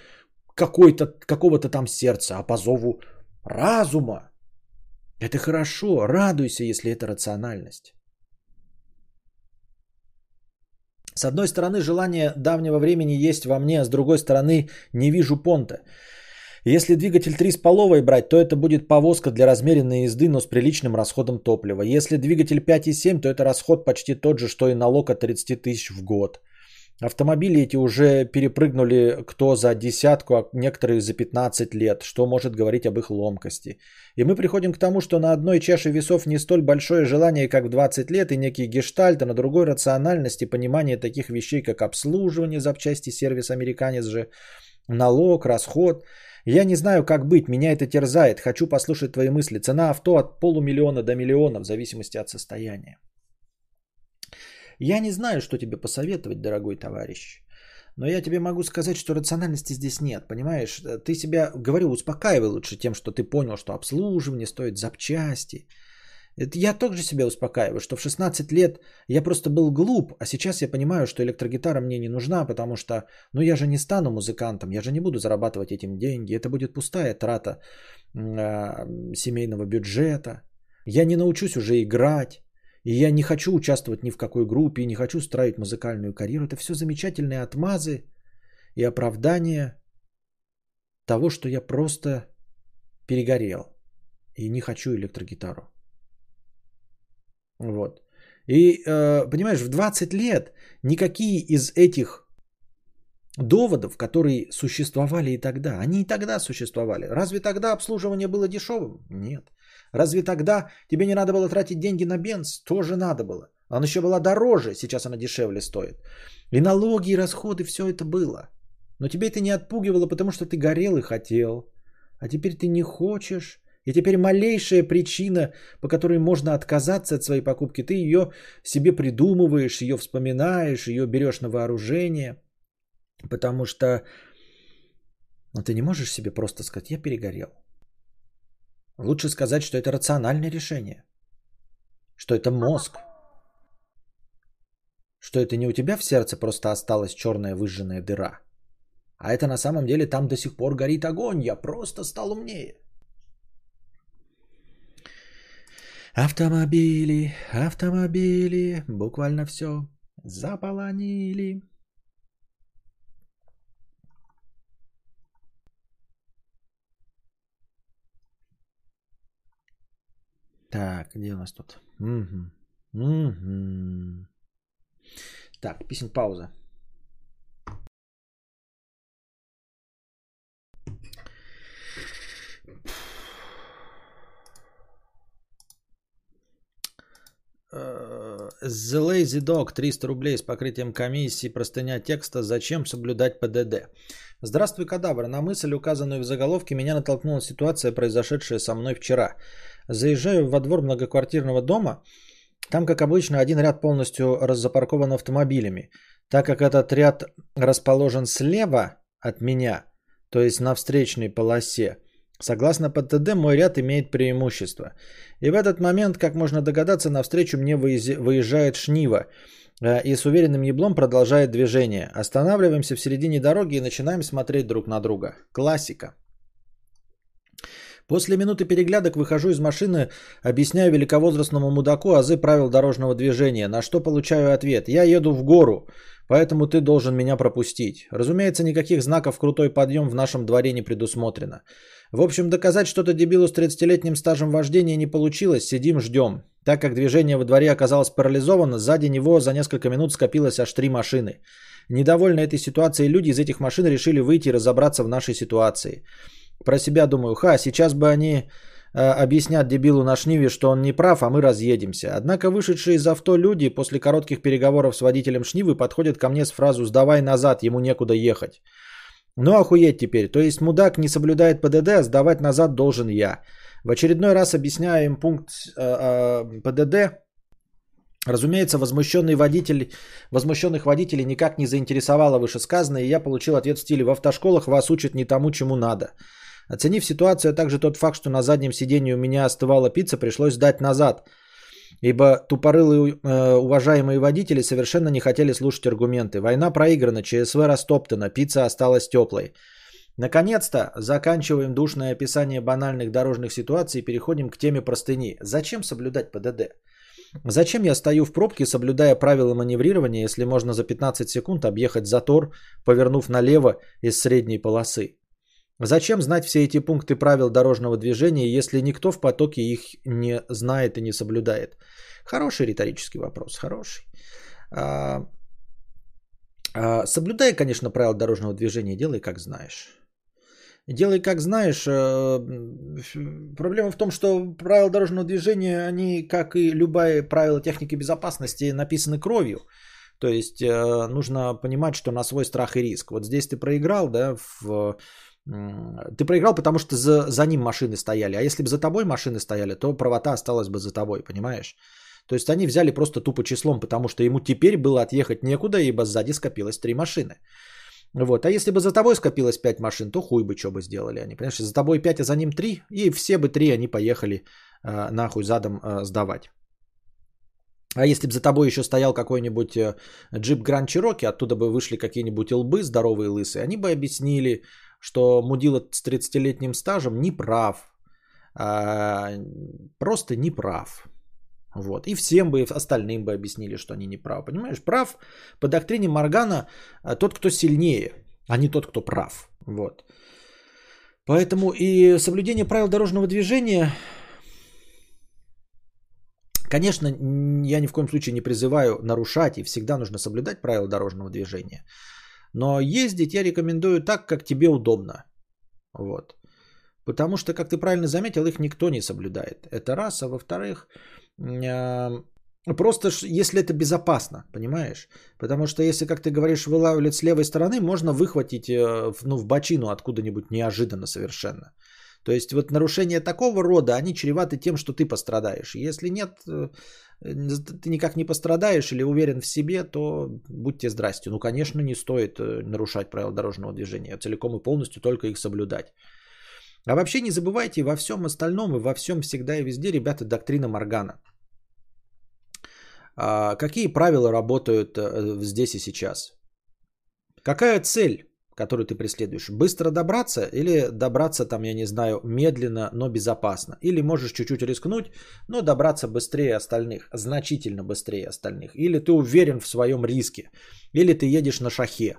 какой-то, какого-то там сердца, а по зову разума. Это хорошо, радуйся, если это рациональность. С одной стороны, желание давнего времени есть во мне, а с другой стороны, не вижу понта. Если двигатель 3 с половой брать, то это будет повозка для размеренной езды, но с приличным расходом топлива. Если двигатель 5,7, то это расход почти тот же, что и налог от 30 тысяч в год. Автомобили эти уже перепрыгнули кто за десятку, а некоторые за 15 лет, что может говорить об их ломкости. И мы приходим к тому, что на одной чаше весов не столь большое желание, как в 20 лет, и некий гештальт, а на другой рациональность и понимание таких вещей, как обслуживание запчасти, сервис американец же, налог, расход. Я не знаю, как быть, меня это терзает, хочу послушать твои мысли. Цена авто от полумиллиона до миллиона в зависимости от состояния. Я не знаю, что тебе посоветовать, дорогой товарищ. Но я тебе могу сказать, что рациональности здесь нет, понимаешь? Ты себя, говорю, успокаивай лучше тем, что ты понял, что обслуживание стоит запчасти. Это я также себя успокаиваю, что в 16 лет я просто был глуп, а сейчас я понимаю, что электрогитара мне не нужна, потому что, ну я же не стану музыкантом, я же не буду зарабатывать этим деньги, это будет пустая трата э, семейного бюджета. Я не научусь уже играть, и я не хочу участвовать ни в какой группе, не хочу строить музыкальную карьеру. Это все замечательные отмазы и оправдания того, что я просто перегорел и не хочу электрогитару. Вот. И, э, понимаешь, в 20 лет никакие из этих доводов, которые существовали и тогда, они и тогда существовали. Разве тогда обслуживание было дешевым? Нет. Разве тогда тебе не надо было тратить деньги на бенз? Тоже надо было. Она еще была дороже, сейчас она дешевле стоит. И налоги, и расходы, все это было. Но тебе это не отпугивало, потому что ты горел и хотел. А теперь ты не хочешь. И теперь малейшая причина, по которой можно отказаться от своей покупки, ты ее себе придумываешь, ее вспоминаешь, ее берешь на вооружение. Потому что ну, ты не можешь себе просто сказать, я перегорел. Лучше сказать, что это рациональное решение. Что это мозг. Что это не у тебя в сердце просто осталась черная выжженная дыра. А это на самом деле там до сих пор горит огонь. Я просто стал умнее. Автомобили, автомобили, буквально все заполонили. Так, где у нас тут? Угу. Угу. Так, писем пауза. Э, The Lazy Dog 300 рублей с покрытием комиссии, простыня текста «Зачем соблюдать ПДД?» Здравствуй, кадавр. На мысль, указанную в заголовке, меня натолкнула ситуация, произошедшая со мной вчера. Заезжаю во двор многоквартирного дома. Там, как обычно, один ряд полностью запаркован автомобилями. Так как этот ряд расположен слева от меня, то есть на встречной полосе, согласно ПТД мой ряд имеет преимущество. И в этот момент, как можно догадаться, навстречу мне выезжает Шнива э, и с уверенным еблом продолжает движение. Останавливаемся в середине дороги и начинаем смотреть друг на друга. Классика. После минуты переглядок выхожу из машины, объясняю великовозрастному мудаку азы правил дорожного движения, на что получаю ответ. Я еду в гору, поэтому ты должен меня пропустить. Разумеется, никаких знаков крутой подъем в нашем дворе не предусмотрено. В общем, доказать что-то дебилу с 30-летним стажем вождения не получилось, сидим, ждем. Так как движение во дворе оказалось парализовано, сзади него за несколько минут скопилось аж три машины. Недовольны этой ситуацией люди из этих машин решили выйти и разобраться в нашей ситуации. Про себя думаю, ха, сейчас бы они э, объяснят дебилу на шниве, что он не прав, а мы разъедемся. Однако вышедшие из авто люди после коротких переговоров с водителем шнивы подходят ко мне с фразу «сдавай назад, ему некуда ехать». Ну охуеть теперь, то есть мудак не соблюдает ПДД, а сдавать назад должен я. В очередной раз объясняю им пункт э, э, ПДД, Разумеется, возмущенный водитель, возмущенных водителей никак не заинтересовало вышесказанное, и я получил ответ в стиле «В автошколах вас учат не тому, чему надо». Оценив ситуацию, а также тот факт, что на заднем сиденье у меня остывала пицца, пришлось сдать назад, ибо тупорылые э, уважаемые водители совершенно не хотели слушать аргументы. Война проиграна, ЧСВ растоптана, пицца осталась теплой. Наконец-то заканчиваем душное описание банальных дорожных ситуаций и переходим к теме простыни. Зачем соблюдать ПДД? Зачем я стою в пробке, соблюдая правила маневрирования, если можно за 15 секунд объехать затор, повернув налево из средней полосы? Зачем знать все эти пункты правил дорожного движения, если никто в потоке их не знает и не соблюдает? Хороший риторический вопрос, хороший. А, а, соблюдай, конечно, правила дорожного движения, делай как знаешь. Делай как знаешь. Э, проблема в том, что правила дорожного движения, они, как и любые правила техники безопасности, написаны кровью. То есть э, нужно понимать, что на свой страх и риск. Вот здесь ты проиграл, да, в... ты проиграл, потому что за, за ним машины стояли. А если бы за тобой машины стояли, то правота осталась бы за тобой, понимаешь? То есть они взяли просто тупо числом, потому что ему теперь было отъехать некуда, ибо сзади скопилось три машины. Вот. А если бы за тобой скопилось 5 машин, то хуй бы что бы сделали они. Понимаешь, за тобой 5, а за ним 3, и все бы 3 они поехали э, нахуй задом э, сдавать. А если бы за тобой еще стоял какой-нибудь э, джип Гранд Чироки, оттуда бы вышли какие-нибудь лбы здоровые лысые, они бы объяснили, что мудила с 30-летним стажем не прав. А, просто не прав. Вот. И всем бы, остальным бы объяснили, что они не правы. Понимаешь, прав по доктрине Моргана а, тот, кто сильнее, а не тот, кто прав. Вот. Поэтому и соблюдение правил дорожного движения, конечно, я ни в коем случае не призываю нарушать, и всегда нужно соблюдать правила дорожного движения. Но ездить я рекомендую так, как тебе удобно. Вот. Потому что, как ты правильно заметил, их никто не соблюдает. Это раз. А во-вторых, Просто если это безопасно, понимаешь? Потому что если, как ты говоришь, вылавливать с левой стороны, можно выхватить э, ну, в бочину откуда-нибудь неожиданно совершенно. То есть вот нарушения такого рода, они чреваты тем, что ты пострадаешь. Если нет, э, ты никак не пострадаешь или уверен в себе, то будьте здрасте. Ну, конечно, не стоит э, нарушать правила дорожного движения, целиком и полностью только их соблюдать. А вообще не забывайте во всем остальном и во всем всегда и везде, ребята, доктрина Моргана. А какие правила работают э, здесь и сейчас? Какая цель, которую ты преследуешь? Быстро добраться или добраться там, я не знаю, медленно, но безопасно? Или можешь чуть-чуть рискнуть, но добраться быстрее остальных, значительно быстрее остальных? Или ты уверен в своем риске? Или ты едешь на шахе,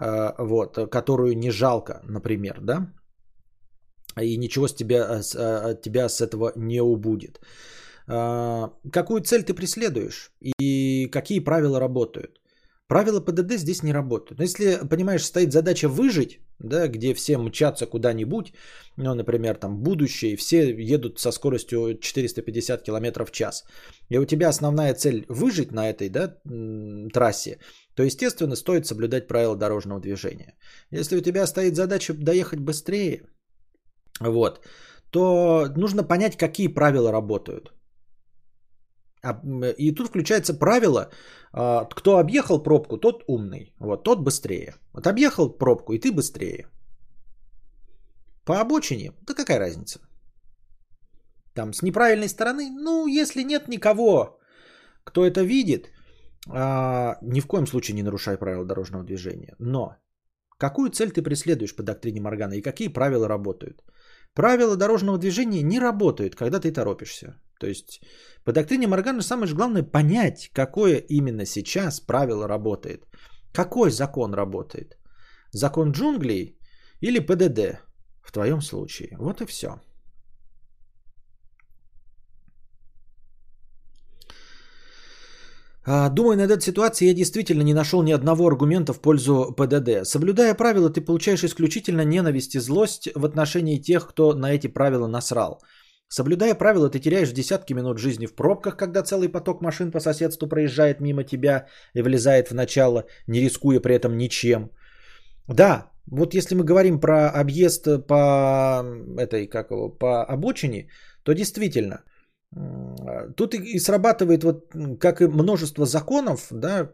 э, вот, которую не жалко, например, да? и ничего с тебя, э, э, от тебя с этого не убудет. Какую цель ты преследуешь и какие правила работают? Правила ПДД здесь не работают. Но если, понимаешь, стоит задача выжить, да, где все мчатся куда-нибудь, ну, например, там будущее, все едут со скоростью 450 км в час, и у тебя основная цель выжить на этой да, трассе, то, естественно, стоит соблюдать правила дорожного движения. Если у тебя стоит задача доехать быстрее, вот, то нужно понять, какие правила работают. И тут включается правило, а, кто объехал пробку, тот умный, вот, тот быстрее. Вот объехал пробку, и ты быстрее. По обочине, да какая разница? Там с неправильной стороны, ну, если нет никого, кто это видит, а, ни в коем случае не нарушай правила дорожного движения. Но какую цель ты преследуешь по доктрине Моргана и какие правила работают? Правила дорожного движения не работают, когда ты торопишься. То есть по доктрине Моргана самое же главное понять, какое именно сейчас правило работает. Какой закон работает? Закон джунглей или ПДД в твоем случае? Вот и все. А, думаю, над этой ситуацией я действительно не нашел ни одного аргумента в пользу ПДД. Соблюдая правила, ты получаешь исключительно ненависть и злость в отношении тех, кто на эти правила насрал. Соблюдая правила, ты теряешь десятки минут жизни в пробках, когда целый поток машин по соседству проезжает мимо тебя и влезает в начало, не рискуя при этом ничем. Да, вот если мы говорим про объезд по этой, как его, по обочине, то действительно – Тут и срабатывает вот как и множество законов, да,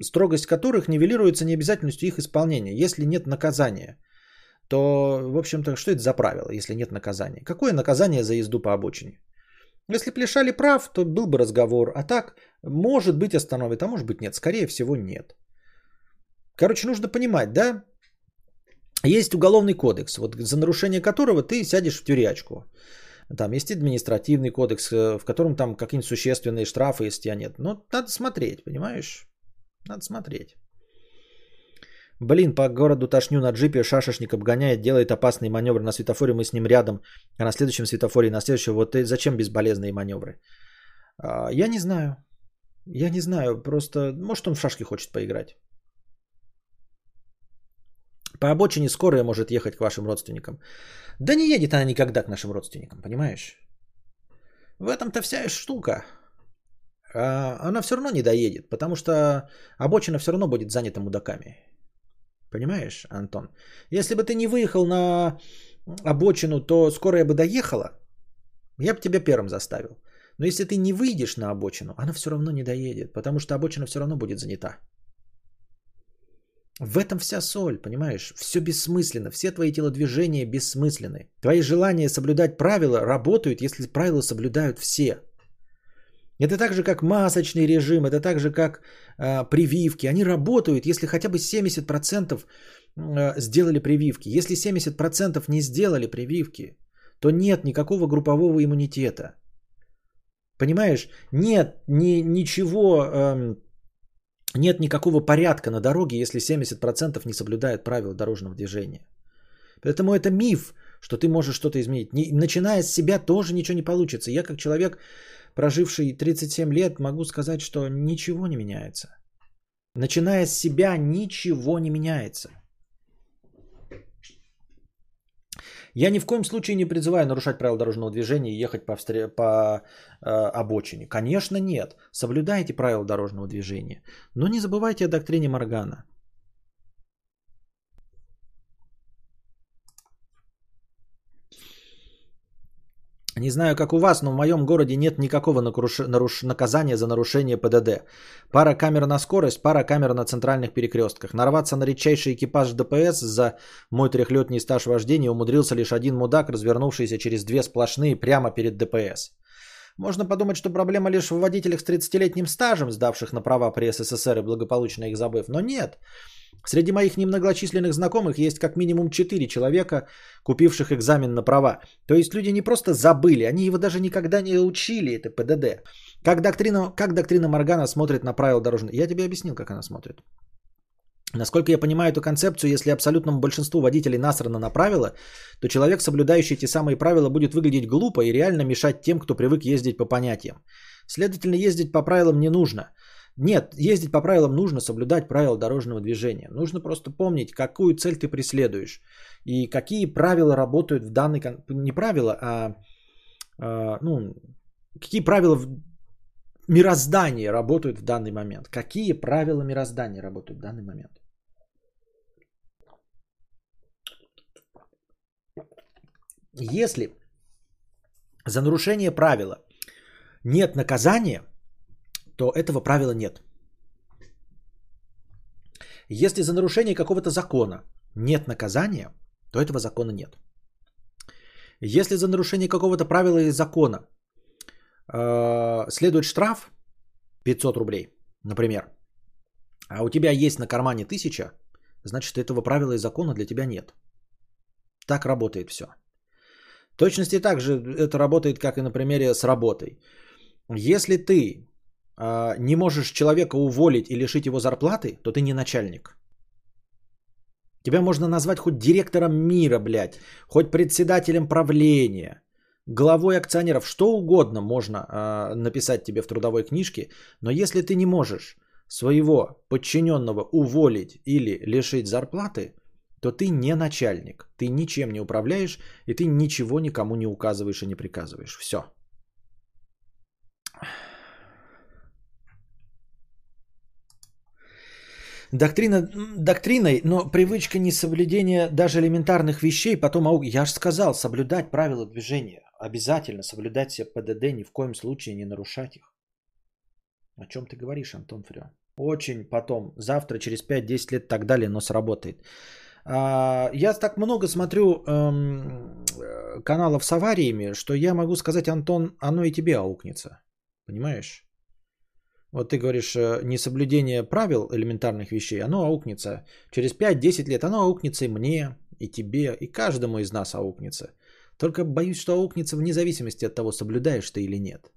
строгость которых нивелируется необязательностью их исполнения, если нет наказания. То, в общем-то, что это за правило, если нет наказания? Какое наказание за езду по обочине? Если бы лишали прав, то был бы разговор. А так, может быть остановит, а может быть нет. Скорее всего нет. Короче, нужно понимать, да? Есть уголовный кодекс, вот за нарушение которого ты сядешь в тюрячку. Там есть административный кодекс, э, в котором там какие-нибудь существенные штрафы, если тебя нет. Но надо смотреть, понимаешь? Надо смотреть. Блин, по городу тошню на джипе, шашечник обгоняет, делает опасные маневры. На светофоре мы с ним рядом, а на следующем светофоре, на следующем, вот и зачем безболезненные маневры? А, я не знаю. Я не знаю, просто, может он в шашки хочет поиграть. По обочине скорая может ехать к вашим родственникам. Да не едет она никогда к нашим родственникам, понимаешь? В этом-то вся штука. А она все равно не доедет, потому что обочина все равно будет занята мудаками. Понимаешь, Антон? Если бы ты не выехал на обочину, то скорая бы доехала. Я бы тебя первым заставил. Но если ты не выйдешь на обочину, она все равно не доедет, потому что обочина все равно будет занята. В этом вся соль, понимаешь? Все бессмысленно, все твои телодвижения бессмысленны. Твои желания соблюдать правила работают, если правила соблюдают все. Это так же, как масочный режим, это так же, как э, прививки. Они работают, если хотя бы 70% э, сделали прививки. Если 70% не сделали прививки, то нет никакого группового иммунитета. Понимаешь? Нет ни, ничего... Э, нет никакого порядка на дороге, если 70% не соблюдают правила дорожного движения. Поэтому это миф, что ты можешь что-то изменить. Не, начиная с себя тоже ничего не получится. Я как человек, проживший 37 лет, могу сказать, что ничего не меняется. Начиная с себя ничего не меняется. Я ни в коем случае не призываю нарушать правила дорожного движения и ехать по, встр... по э, обочине. Конечно, нет. Соблюдайте правила дорожного движения. Но не забывайте о доктрине Моргана. Не знаю, как у вас, но в моем городе нет никакого накруш... наруш... наказания за нарушение ПДД. Пара камер на скорость, пара камер на центральных перекрестках. Нарваться на редчайший экипаж ДПС за мой трехлетний стаж вождения умудрился лишь один мудак, развернувшийся через две сплошные прямо перед ДПС. Можно подумать, что проблема лишь в водителях с 30-летним стажем, сдавших на права при СССР и благополучно их забыв. Но нет. Среди моих немногочисленных знакомых есть как минимум 4 человека, купивших экзамен на права. То есть люди не просто забыли, они его даже никогда не учили, это ПДД. Как доктрина, как доктрина Моргана смотрит на правила дорожного... Я тебе объяснил, как она смотрит. Насколько я понимаю эту концепцию, если абсолютному большинству водителей насрано на правила, то человек, соблюдающий эти самые правила, будет выглядеть глупо и реально мешать тем, кто привык ездить по понятиям. Следовательно, ездить по правилам не нужно. Нет, ездить по правилам нужно, соблюдать правила дорожного движения. Нужно просто помнить, какую цель ты преследуешь и какие правила работают в данный... Не правила, а, а ну, какие правила в мироздания работают в данный момент. Какие правила мироздания работают в данный момент. Если за нарушение правила нет наказания, то этого правила нет. Если за нарушение какого-то закона нет наказания, то этого закона нет. Если за нарушение какого-то правила или закона э, следует штраф 500 рублей, например, а у тебя есть на кармане 1000, значит этого правила и закона для тебя нет. Так работает все. точности так же это работает, как и на примере с работой. Если ты э, не можешь человека уволить и лишить его зарплаты, то ты не начальник. Тебя можно назвать хоть директором мира, блядь, хоть председателем правления, главой акционеров, что угодно можно э, написать тебе в трудовой книжке, но если ты не можешь своего подчиненного уволить или лишить зарплаты, то ты не начальник, ты ничем не управляешь, и ты ничего никому не указываешь и не приказываешь. Все. Доктрина, доктриной, но привычка несоблюдения даже элементарных вещей, потом, я же сказал, соблюдать правила движения. Обязательно соблюдать все ПДД, ни в коем случае не нарушать их. О чем ты говоришь, Антон Фрё? Очень потом, завтра, через 5-10 лет, так далее, но сработает. А, я так много смотрю эм, каналов с авариями, что я могу сказать, Антон, оно и тебе аукнется. Понимаешь? Вот ты говоришь, э, несоблюдение правил элементарных вещей, оно аукнется. Через 5-10 лет оно аукнется и мне, и тебе, и каждому из нас аукнется. Только боюсь, что аукнется вне зависимости от того, соблюдаешь ты или нет.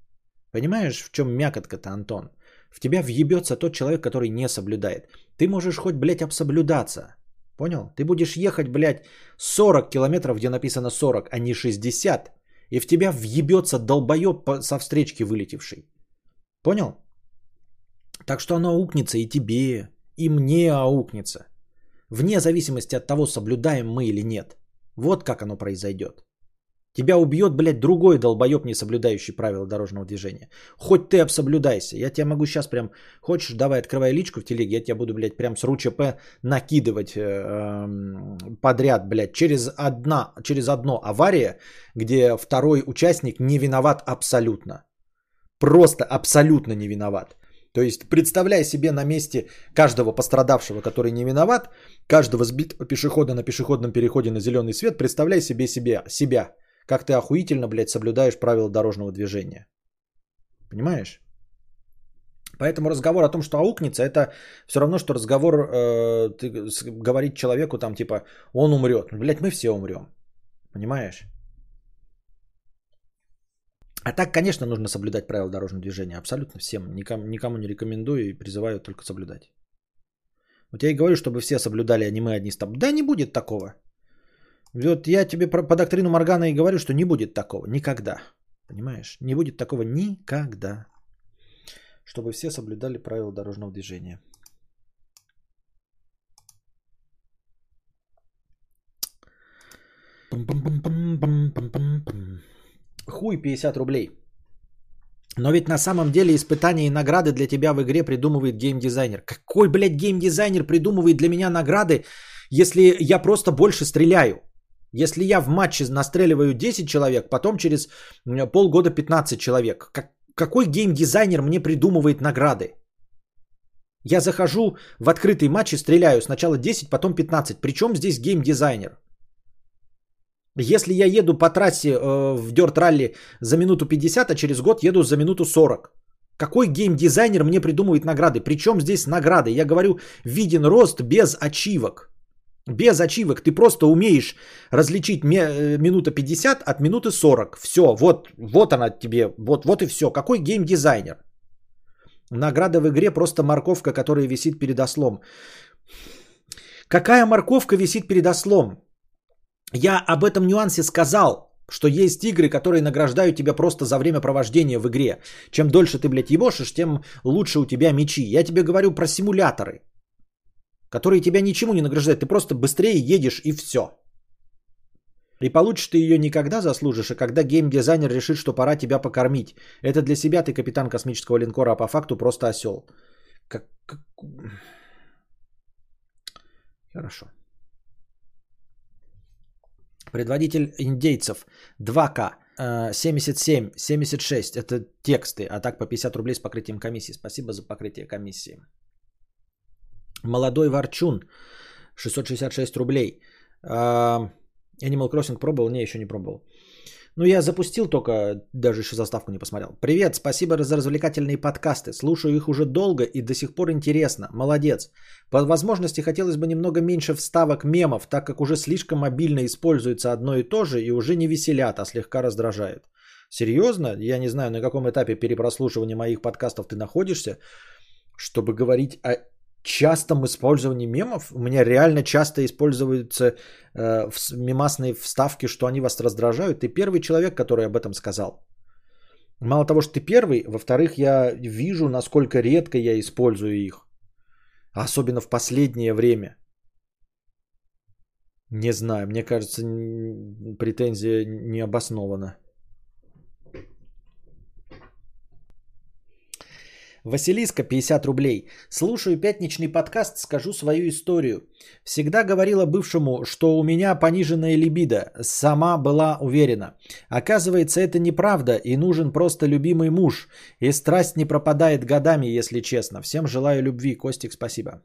Понимаешь, в чем мякотка-то, Антон? В тебя въебется тот человек, который не соблюдает. Ты можешь хоть, блядь, обсоблюдаться. Понял? Ты будешь ехать, блядь, 40 километров, где написано 40, а не 60. И в тебя въебется долбоеб со встречки вылетевший. Понял? Так что оно аукнется и тебе, и мне аукнется. Вне зависимости от того, соблюдаем мы или нет. Вот как оно произойдет. Тебя убьет, блядь, другой долбоеб, не соблюдающий правила дорожного движения. Хоть ты обсоблюдайся. Я тебя могу сейчас прям... Хочешь, давай открывай личку в телеге, я тебя буду, блядь, прям с РУЧП накидывать э, подряд, блядь, через, одна, через одно авария, где второй участник не виноват абсолютно. Просто абсолютно не виноват. То есть представляй себе на месте каждого пострадавшего, который не виноват, каждого сбитого пешехода на пешеходном переходе на зеленый свет, представляй себе, себе себя, как ты охуительно, блядь, соблюдаешь правила дорожного движения. Понимаешь? Поэтому разговор о том, что аукнется, это все равно, что разговор э, говорить человеку там типа, он умрет. Блядь, мы все умрем. Понимаешь? А так, конечно, нужно соблюдать правила дорожного движения. Абсолютно всем. Никому, никому не рекомендую и призываю только соблюдать. Вот я и говорю, чтобы все соблюдали, а не мы одни с тобой. Да не будет такого. Вот я тебе по, по доктрину Моргана и говорю, что не будет такого. Никогда. Понимаешь? Не будет такого никогда. Чтобы все соблюдали правила дорожного движения. Пам-пам-пам-пам-пам-пам-пам. Хуй 50 рублей. Но ведь на самом деле испытания и награды для тебя в игре придумывает геймдизайнер. Какой, блядь, геймдизайнер придумывает для меня награды, если я просто больше стреляю? Если я в матче настреливаю 10 человек, потом через полгода 15 человек. Как, какой геймдизайнер мне придумывает награды? Я захожу в открытый матч и стреляю сначала 10, потом 15. Причем здесь геймдизайнер? Если я еду по трассе э, в Dirt Rally за минуту 50, а через год еду за минуту 40. Какой геймдизайнер мне придумывает награды? Причем здесь награды? Я говорю, виден рост без ачивок. Без ачивок. Ты просто умеешь различить э, минута 50 от минуты 40. Все, вот, вот она тебе, вот, вот и все. Какой геймдизайнер? Награда в игре просто морковка, которая висит перед ослом. Какая морковка висит перед ослом? Я об этом нюансе сказал, что есть игры, которые награждают тебя просто за время провождения в игре. Чем дольше ты, блядь, ебошишь, тем лучше у тебя мечи. Я тебе говорю про симуляторы, которые тебя ничему не награждают. Ты просто быстрее едешь и все. И получишь ты ее никогда заслужишь, а когда геймдизайнер решит, что пора тебя покормить. Это для себя ты капитан космического линкора, а по факту просто осел. Как... Хорошо. Предводитель индейцев 2К 77, 76 это тексты, а так по 50 рублей с покрытием комиссии. Спасибо за покрытие комиссии. Молодой Ворчун 666 рублей. А, Animal Crossing пробовал? Не, еще не пробовал. Ну, я запустил только, даже еще заставку не посмотрел. Привет, спасибо за развлекательные подкасты. Слушаю их уже долго и до сих пор интересно. Молодец. По возможности хотелось бы немного меньше вставок мемов, так как уже слишком мобильно используется одно и то же и уже не веселят, а слегка раздражает. Серьезно? Я не знаю, на каком этапе перепрослушивания моих подкастов ты находишься, чтобы говорить о частом использовании мемов. У меня реально часто используются э, мемасные вставки, что они вас раздражают. Ты первый человек, который об этом сказал. Мало того, что ты первый, во-вторых, я вижу, насколько редко я использую их. Особенно в последнее время. Не знаю, мне кажется, претензия не обоснована. Василиска, 50 рублей. Слушаю пятничный подкаст, скажу свою историю. Всегда говорила бывшему, что у меня пониженная либидо. Сама была уверена. Оказывается, это неправда и нужен просто любимый муж. И страсть не пропадает годами, если честно. Всем желаю любви. Костик, спасибо.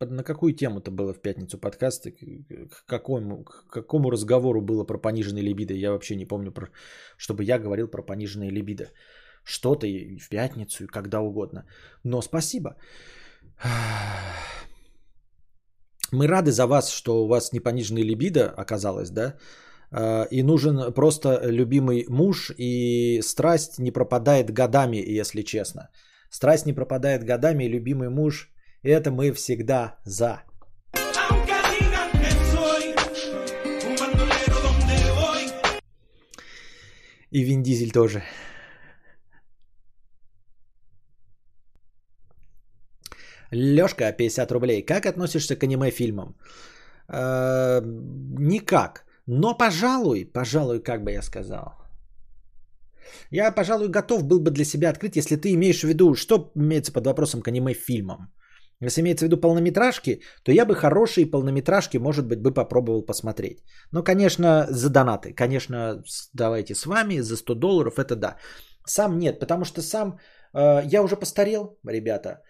На какую тему-то было в пятницу подкаст? К какому, к какому разговору было про пониженные либидо? Я вообще не помню, про, чтобы я говорил про пониженные либидо что-то и в пятницу, и когда угодно. Но спасибо. Мы рады за вас, что у вас не пониженный либидо оказалось, да? А, и нужен просто любимый муж, и страсть не пропадает годами, если честно. Страсть не пропадает годами, и любимый муж, это мы всегда за. И Вин Дизель тоже. Лёшка, 50 рублей. Как относишься к аниме-фильмам? Э, никак. Но, пожалуй, пожалуй, как бы я сказал. Я, пожалуй, готов был бы для себя открыть, если ты имеешь в виду, что имеется под вопросом к аниме-фильмам. Если имеется в виду полнометражки, то я бы хорошие полнометражки, может быть, бы попробовал посмотреть. Но, конечно, за донаты. Конечно, давайте с вами за 100 долларов, это да. Сам нет, потому что сам э, я уже постарел, ребята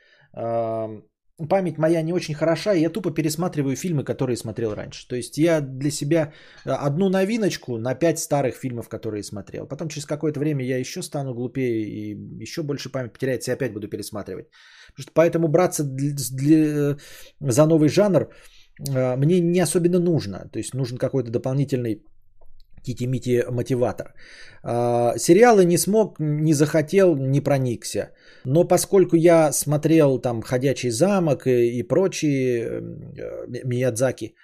память моя не очень хороша, и я тупо пересматриваю фильмы, которые смотрел раньше. То есть я для себя э, одну новиночку на пять старых фильмов, которые смотрел. Потом через какое-то время я еще стану глупее и еще больше память потеряется, и опять буду пересматривать. Поэтому браться для, для, за новый жанр э, мне не особенно нужно. То есть нужен какой-то дополнительный Кити-мити мотиватор. А, сериалы не смог, не захотел, не проникся. Но поскольку я смотрел там «Ходячий замок» и, и прочие э, Миядзаки,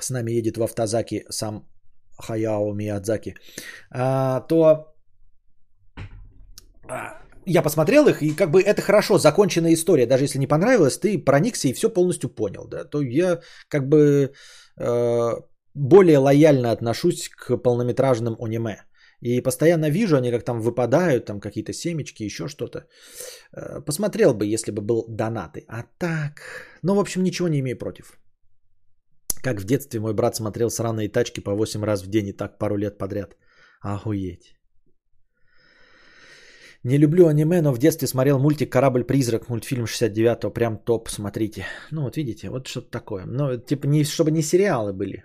с нами едет в автозаки сам Хаяо Миядзаки, а, то а, я посмотрел их, и как бы это хорошо, законченная история. Даже если не понравилось, ты проникся и все полностью понял. Да? То я как бы э, более лояльно отношусь к полнометражным аниме. И постоянно вижу, они как там выпадают, там какие-то семечки, еще что-то. Э, посмотрел бы, если бы был донаты. А так, ну, в общем, ничего не имею против. Как в детстве мой брат смотрел сраные тачки по 8 раз в день и так пару лет подряд. Охуеть. Не люблю аниме, но в детстве смотрел мультик «Корабль-призрак», мультфильм 69-го, прям топ, смотрите. Ну вот видите, вот что-то такое. Ну, типа, не, чтобы не сериалы были.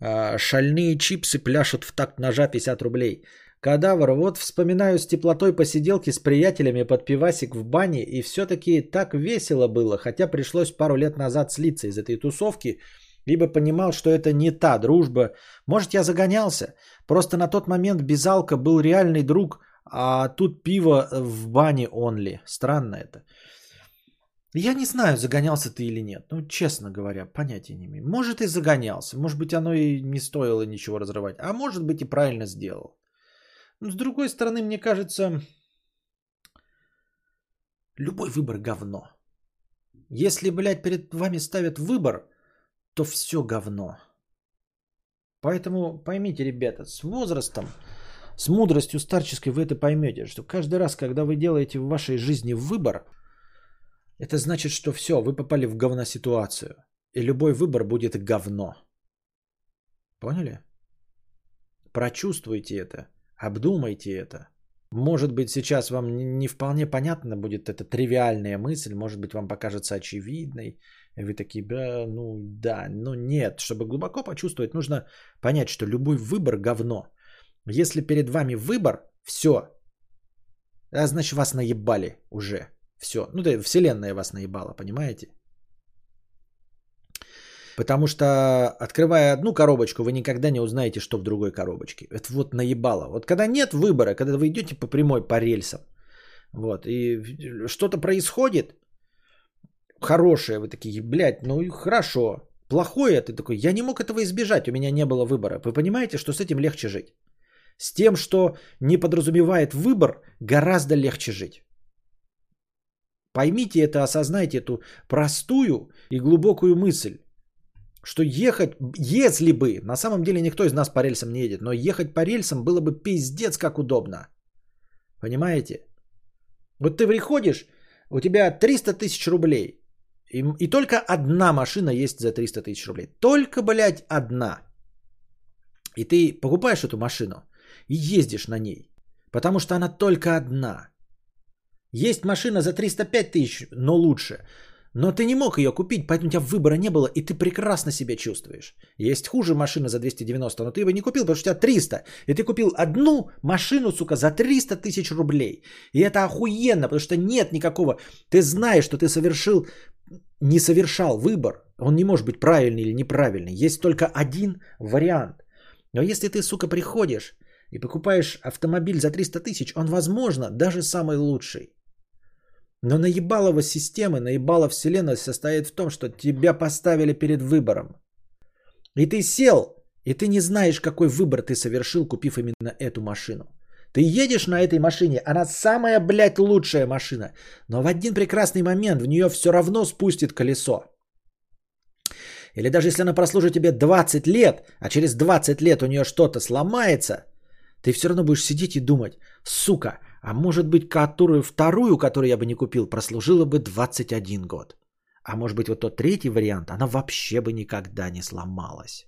А, шальные чипсы пляшут в такт ножа 50 рублей. Кадавр, вот вспоминаю с теплотой посиделки с приятелями под пивасик в бане, и все-таки так весело было, хотя пришлось пару лет назад слиться из этой тусовки, либо понимал, что это не та дружба. Может, я загонялся? Просто на тот момент Безалка был реальный друг, а тут пиво в бане онли. Странно это. Я не знаю, загонялся ты или нет. Ну, честно говоря, понятия не имею. Может и загонялся. Может быть, оно и не стоило ничего разрывать. А может быть и правильно сделал. Но с другой стороны, мне кажется, любой выбор говно. Если, блядь, перед вами ставят выбор, то все говно. Поэтому поймите, ребята, с возрастом, с мудростью старческой вы это поймете, что каждый раз, когда вы делаете в вашей жизни выбор – это значит, что все, вы попали в говно ситуацию. И любой выбор будет говно. Поняли? Прочувствуйте это. Обдумайте это. Может быть, сейчас вам не вполне понятна будет эта тривиальная мысль, может быть, вам покажется очевидной. И вы такие, да, ну да, ну нет. Чтобы глубоко почувствовать, нужно понять, что любой выбор говно. Если перед вами выбор, все, а значит вас наебали уже. Все. Ну да, вселенная вас наебала, понимаете? Потому что, открывая одну коробочку, вы никогда не узнаете, что в другой коробочке. Это вот наебало. Вот когда нет выбора, когда вы идете по прямой, по рельсам, вот, и что-то происходит, хорошее, вы такие, блядь, ну хорошо. Плохое, ты такой, я не мог этого избежать, у меня не было выбора. Вы понимаете, что с этим легче жить? С тем, что не подразумевает выбор, гораздо легче жить. Поймите это, осознайте эту простую и глубокую мысль что ехать, если бы, на самом деле никто из нас по рельсам не едет, но ехать по рельсам было бы пиздец как удобно. Понимаете? Вот ты приходишь, у тебя 300 тысяч рублей, и, и только одна машина есть за 300 тысяч рублей. Только, блядь, одна. И ты покупаешь эту машину и ездишь на ней, потому что она только одна. Есть машина за 305 тысяч, но лучше. Но ты не мог ее купить, поэтому у тебя выбора не было, и ты прекрасно себя чувствуешь. Есть хуже машина за 290, но ты его не купил, потому что у тебя 300. И ты купил одну машину, сука, за 300 тысяч рублей. И это охуенно, потому что нет никакого... Ты знаешь, что ты совершил, не совершал выбор. Он не может быть правильный или неправильный. Есть только один вариант. Но если ты, сука, приходишь и покупаешь автомобиль за 300 тысяч, он, возможно, даже самый лучший. Но наебалова системы, наебала вселенная состоит в том, что тебя поставили перед выбором. И ты сел, и ты не знаешь, какой выбор ты совершил, купив именно эту машину. Ты едешь на этой машине, она самая, блядь, лучшая машина. Но в один прекрасный момент в нее все равно спустит колесо. Или даже если она прослужит тебе 20 лет, а через 20 лет у нее что-то сломается, ты все равно будешь сидеть и думать, сука, а может быть, которую вторую, которую я бы не купил, прослужила бы 21 год. А может быть, вот тот третий вариант, она вообще бы никогда не сломалась.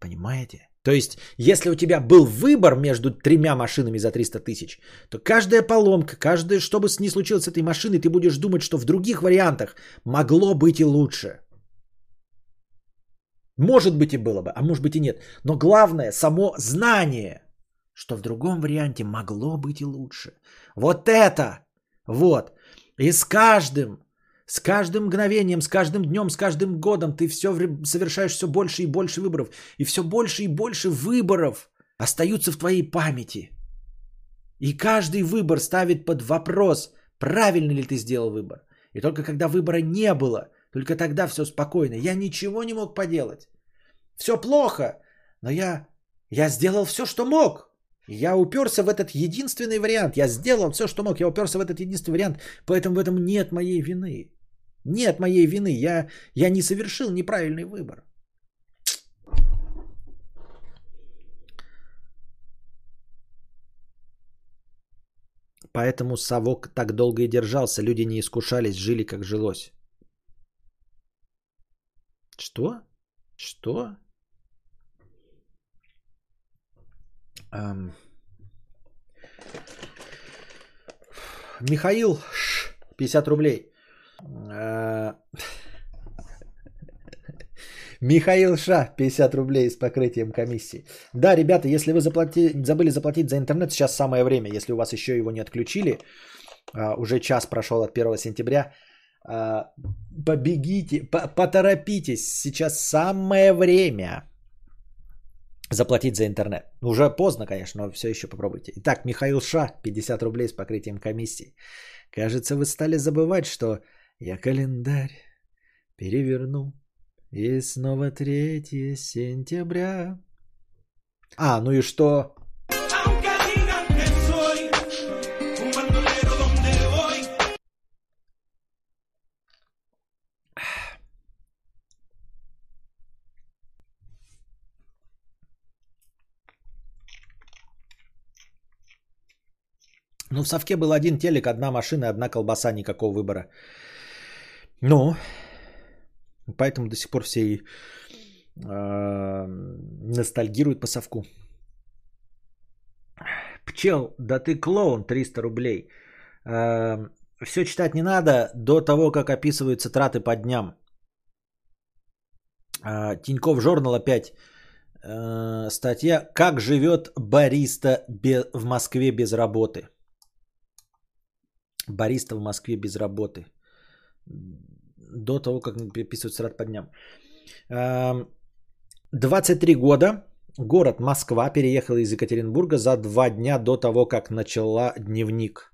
Понимаете? То есть, если у тебя был выбор между тремя машинами за 300 тысяч, то каждая поломка, каждое, что бы ни случилось с этой машиной, ты будешь думать, что в других вариантах могло быть и лучше. Может быть и было бы, а может быть и нет. Но главное, само знание – что в другом варианте могло быть и лучше. Вот это! Вот. И с каждым, с каждым мгновением, с каждым днем, с каждым годом ты все совершаешь все больше и больше выборов. И все больше и больше выборов остаются в твоей памяти. И каждый выбор ставит под вопрос, правильно ли ты сделал выбор. И только когда выбора не было, только тогда все спокойно. Я ничего не мог поделать. Все плохо, но я, я сделал все, что мог. Я уперся в этот единственный вариант. Я сделал все, что мог. Я уперся в этот единственный вариант. Поэтому в этом нет моей вины. Нет моей вины. Я, я не совершил неправильный выбор. Поэтому совок так долго и держался. Люди не искушались, жили как жилось. Что? Что? Эм... Михаил, 50 рублей. Э, Михаил Ша, 50 рублей с покрытием комиссии. Да, ребята, если вы заплати... забыли заплатить за интернет, сейчас самое время. Если у вас еще его не отключили, а, уже час прошел от 1 сентября, а, побегите, поторопитесь, сейчас самое время заплатить за интернет. Уже поздно, конечно, но все еще попробуйте. Итак, Михаил Ша, 50 рублей с покрытием комиссии. Кажется, вы стали забывать, что я календарь переверну. И снова 3 сентября. А, ну и что? Ну, в совке был один телек, одна машина, одна колбаса, никакого выбора. Ну, поэтому до сих пор все и э, ностальгируют по совку. Пчел, да ты клоун, 300 рублей. Эм, Все читать не надо до того, как описываются траты по дням. А, Тиньков журнал опять э, статья «Как живет бариста в Москве без работы». Бариста в Москве без работы. До того, как описываются траты по дням. 23 года. Город Москва переехала из Екатеринбурга за два дня до того, как начала дневник.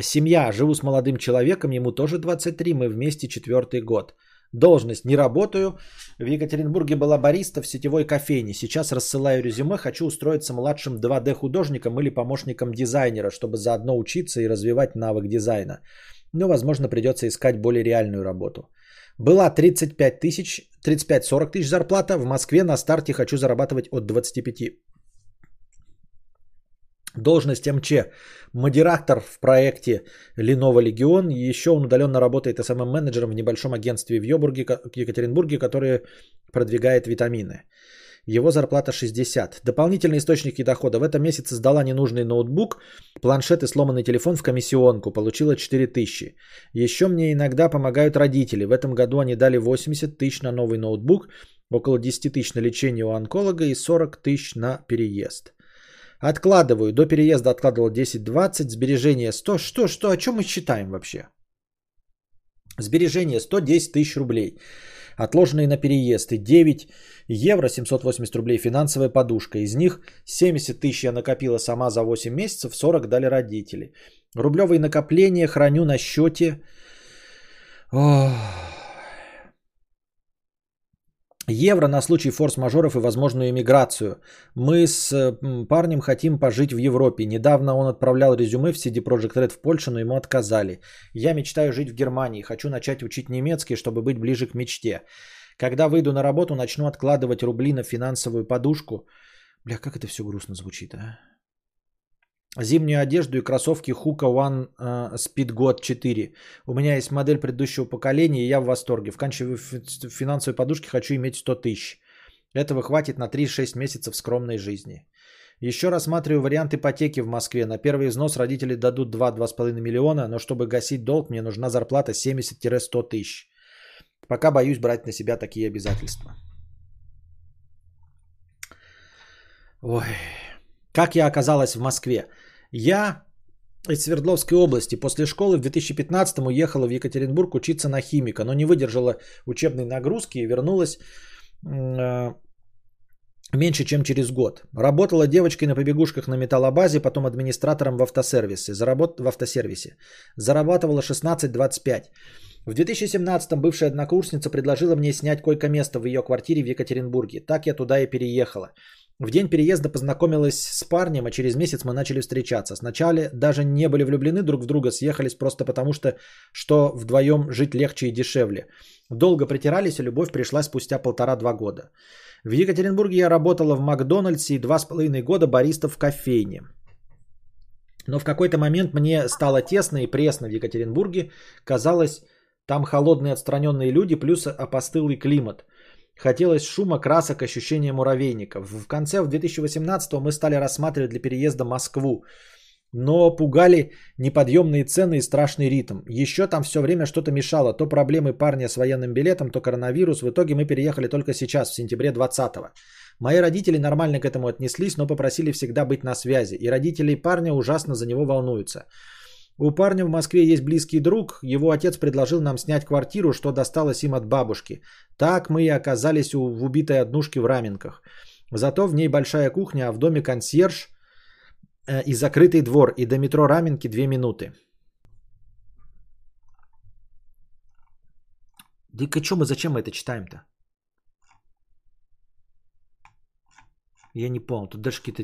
Семья. Живу с молодым человеком, ему тоже 23, мы вместе четвертый год. Должность. Не работаю. В Екатеринбурге была бариста в сетевой кофейне. Сейчас рассылаю резюме. Хочу устроиться младшим 2D художником или помощником дизайнера, чтобы заодно учиться и развивать навык дизайна. Но, возможно, придется искать более реальную работу. Была 35 тысяч, 35-40 тысяч зарплата. В Москве на старте хочу зарабатывать от 25. Должность МЧ. Модератор в проекте Lenovo Legion. Еще он удаленно работает SMM-менеджером в небольшом агентстве в Йобурге, Екатеринбурге, которое продвигает витамины. Его зарплата 60. Дополнительные источники дохода. В этом месяце сдала ненужный ноутбук, планшет и сломанный телефон в комиссионку. Получила 4000. Еще мне иногда помогают родители. В этом году они дали 80 тысяч на новый ноутбук, около 10 тысяч на лечение у онколога и 40 тысяч на переезд. Откладываю. До переезда откладывал 10-20. Сбережения 100. Что, что, о чем мы считаем вообще? Сбережения 110 тысяч рублей. Отложенные на переезд и 9 евро 780 рублей финансовая подушка. Из них 70 тысяч я накопила сама за 8 месяцев, 40 дали родители. Рублевые накопления храню на счете. Ох. Евро на случай форс-мажоров и возможную иммиграцию. Мы с парнем хотим пожить в Европе. Недавно он отправлял резюме в CD Projekt Red в Польшу, но ему отказали. Я мечтаю жить в Германии. Хочу начать учить немецкий, чтобы быть ближе к мечте. Когда выйду на работу, начну откладывать рубли на финансовую подушку. Бля, как это все грустно звучит, а? Зимнюю одежду и кроссовки Hoka One uh, Speed God 4. У меня есть модель предыдущего поколения, и я в восторге. Вканчиваю финансовой подушки, хочу иметь 100 тысяч. Этого хватит на 3-6 месяцев скромной жизни. Еще рассматриваю вариант ипотеки в Москве. На первый износ родители дадут 2-2,5 миллиона, но чтобы гасить долг, мне нужна зарплата 70-100 тысяч. Пока боюсь брать на себя такие обязательства. Ой. Как я оказалась в Москве? Я из Свердловской области после школы в 2015 уехала в Екатеринбург учиться на химика, но не выдержала учебной нагрузки и вернулась э, меньше, чем через год. Работала девочкой на побегушках на металлобазе, потом администратором в автосервисе. Заработ... В автосервисе. Зарабатывала 16-25. В 2017 бывшая однокурсница предложила мне снять койко-место в ее квартире в Екатеринбурге. Так я туда и переехала. В день переезда познакомилась с парнем, а через месяц мы начали встречаться. Сначала даже не были влюблены друг в друга, съехались просто потому, что, что вдвоем жить легче и дешевле. Долго притирались, и любовь пришла спустя полтора-два года. В Екатеринбурге я работала в Макдональдсе и два с половиной года бариста в кофейне. Но в какой-то момент мне стало тесно и пресно в Екатеринбурге. Казалось, там холодные отстраненные люди плюс опостылый климат – Хотелось шума, красок, ощущения муравейника. В конце в 2018 мы стали рассматривать для переезда Москву. Но пугали неподъемные цены и страшный ритм. Еще там все время что-то мешало. То проблемы парня с военным билетом, то коронавирус. В итоге мы переехали только сейчас, в сентябре 2020. Мои родители нормально к этому отнеслись, но попросили всегда быть на связи. И родители парня ужасно за него волнуются. У парня в Москве есть близкий друг. Его отец предложил нам снять квартиру, что досталось им от бабушки. Так мы и оказались у, в убитой однушке в Раменках. Зато в ней большая кухня, а в доме консьерж э, и закрытый двор. И до метро Раменки две минуты. Да что мы, зачем мы это читаем-то? Я не понял. Тут даже какие-то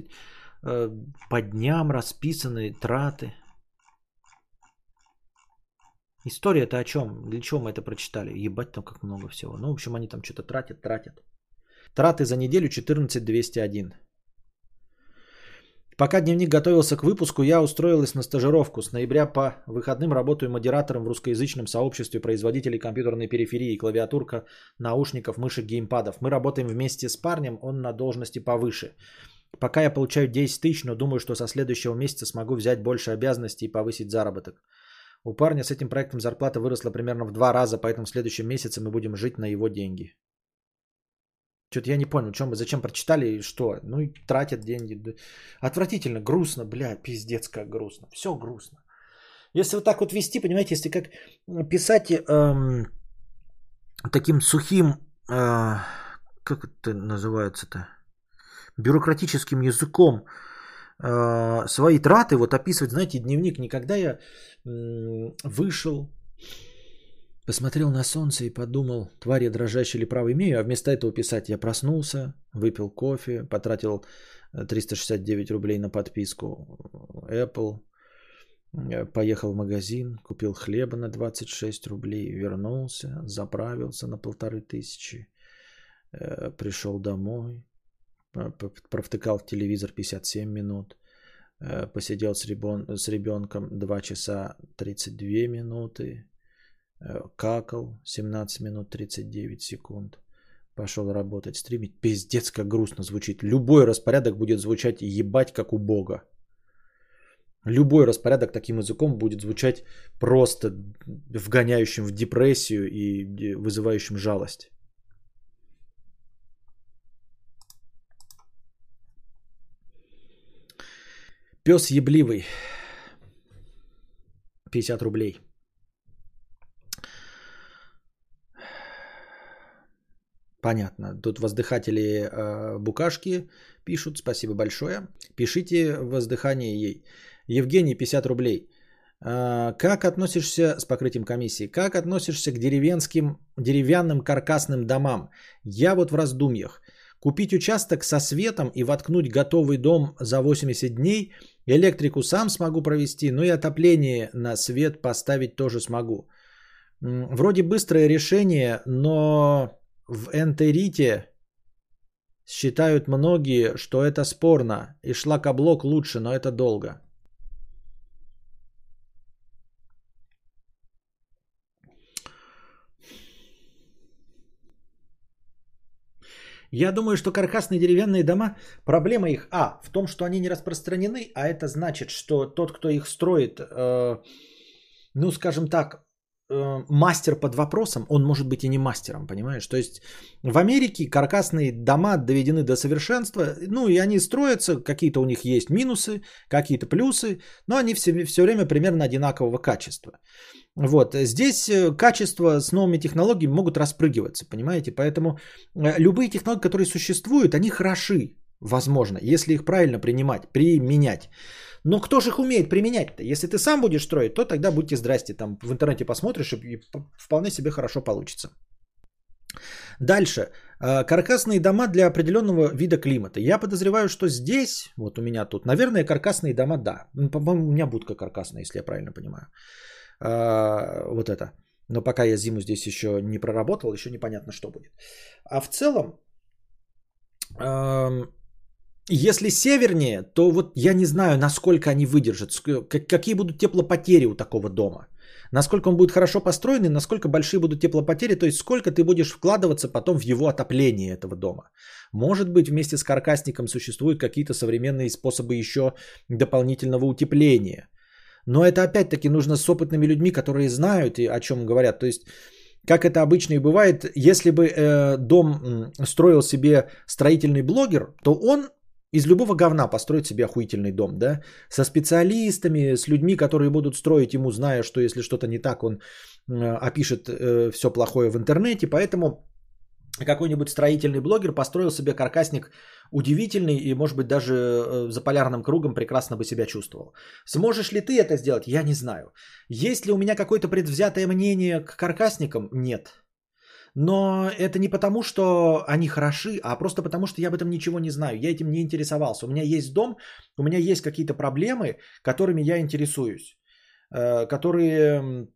э, по дням расписанные траты. История-то о чем? Для чего мы это прочитали? Ебать там как много всего. Ну, в общем, они там что-то тратят, тратят. Траты за неделю 14201. Пока дневник готовился к выпуску, я устроилась на стажировку. С ноября по выходным работаю модератором в русскоязычном сообществе производителей компьютерной периферии, клавиатурка, наушников, мышек, геймпадов. Мы работаем вместе с парнем, он на должности повыше. Пока я получаю 10 тысяч, но думаю, что со следующего месяца смогу взять больше обязанностей и повысить заработок. У парня с этим проектом зарплата выросла примерно в два раза, поэтому в следующем месяце мы будем жить на его деньги. Что-то я не понял, чем мы, зачем прочитали и что. Ну и тратят деньги. Отвратительно, грустно, бля, пиздец, как грустно. Все грустно. Если вот так вот вести, понимаете, если как писать эм, таким сухим, э, как это называется-то, бюрократическим языком э, свои траты, вот описывать, знаете, дневник, никогда я э, вышел, посмотрел на солнце и подумал, тварь я дрожащий или право имею, а вместо этого писать. Я проснулся, выпил кофе, потратил 369 рублей на подписку Apple, Э, поехал в магазин, купил хлеба на 26 рублей, вернулся, заправился на полторы тысячи, э, пришел домой, провтыкал в телевизор 57 минут, э, посидел с, ребен, с ребенком 2 часа 32 минуты, какал 17 минут 39 секунд, пошел работать, стримить. Пиздец, как грустно звучит. Любой распорядок будет звучать ебать, как у Бога. Любой распорядок таким языком будет звучать просто вгоняющим в депрессию и вызывающим жалость. Пес ебливый. 50 рублей. Понятно. Тут воздыхатели э, букашки пишут. Спасибо большое. Пишите воздыхание ей. Евгений, 50 рублей. А, как относишься с покрытием комиссии? Как относишься к деревенским, деревянным каркасным домам? Я вот в раздумьях. Купить участок со светом и воткнуть готовый дом за 80 дней. Электрику сам смогу провести, но и отопление на свет поставить тоже смогу. Вроде быстрое решение, но в Энтерите считают многие, что это спорно. И шлакоблок лучше, но это долго. Я думаю, что каркасные деревянные дома, проблема их, а, в том, что они не распространены, а это значит, что тот, кто их строит, э, ну, скажем так, э, мастер под вопросом, он может быть и не мастером, понимаешь? То есть в Америке каркасные дома доведены до совершенства, ну и они строятся, какие-то у них есть минусы, какие-то плюсы, но они все, все время примерно одинакового качества. Вот, здесь э, качество с новыми технологиями могут распрыгиваться, понимаете? Поэтому э, любые технологии, которые существуют, они хороши, возможно, если их правильно принимать, применять. Но кто же их умеет применять-то? Если ты сам будешь строить, то тогда будьте здрасте, там в интернете посмотришь и вполне себе хорошо получится. Дальше. Э, каркасные дома для определенного вида климата. Я подозреваю, что здесь, вот у меня тут, наверное, каркасные дома, да. По-моему, у меня будка каркасная, если я правильно понимаю. А, вот это. Но пока я зиму здесь еще не проработал, еще непонятно, что будет. А в целом, если севернее, то вот я не знаю, насколько они выдержат, какие будут теплопотери у такого дома. Насколько он будет хорошо построен и насколько большие будут теплопотери, то есть сколько ты будешь вкладываться потом в его отопление этого дома. Может быть, вместе с каркасником существуют какие-то современные способы еще дополнительного утепления. Но это опять-таки нужно с опытными людьми, которые знают и о чем говорят. То есть, как это обычно и бывает, если бы э, дом строил себе строительный блогер, то он из любого говна построит себе охуительный дом, да? Со специалистами, с людьми, которые будут строить ему, зная, что если что-то не так, он э, опишет э, все плохое в интернете. Поэтому какой-нибудь строительный блогер построил себе каркасник удивительный и, может быть, даже э, за полярным кругом прекрасно бы себя чувствовал. Сможешь ли ты это сделать? Я не знаю. Есть ли у меня какое-то предвзятое мнение к каркасникам? Нет. Но это не потому, что они хороши, а просто потому, что я об этом ничего не знаю. Я этим не интересовался. У меня есть дом, у меня есть какие-то проблемы, которыми я интересуюсь. Э, которые...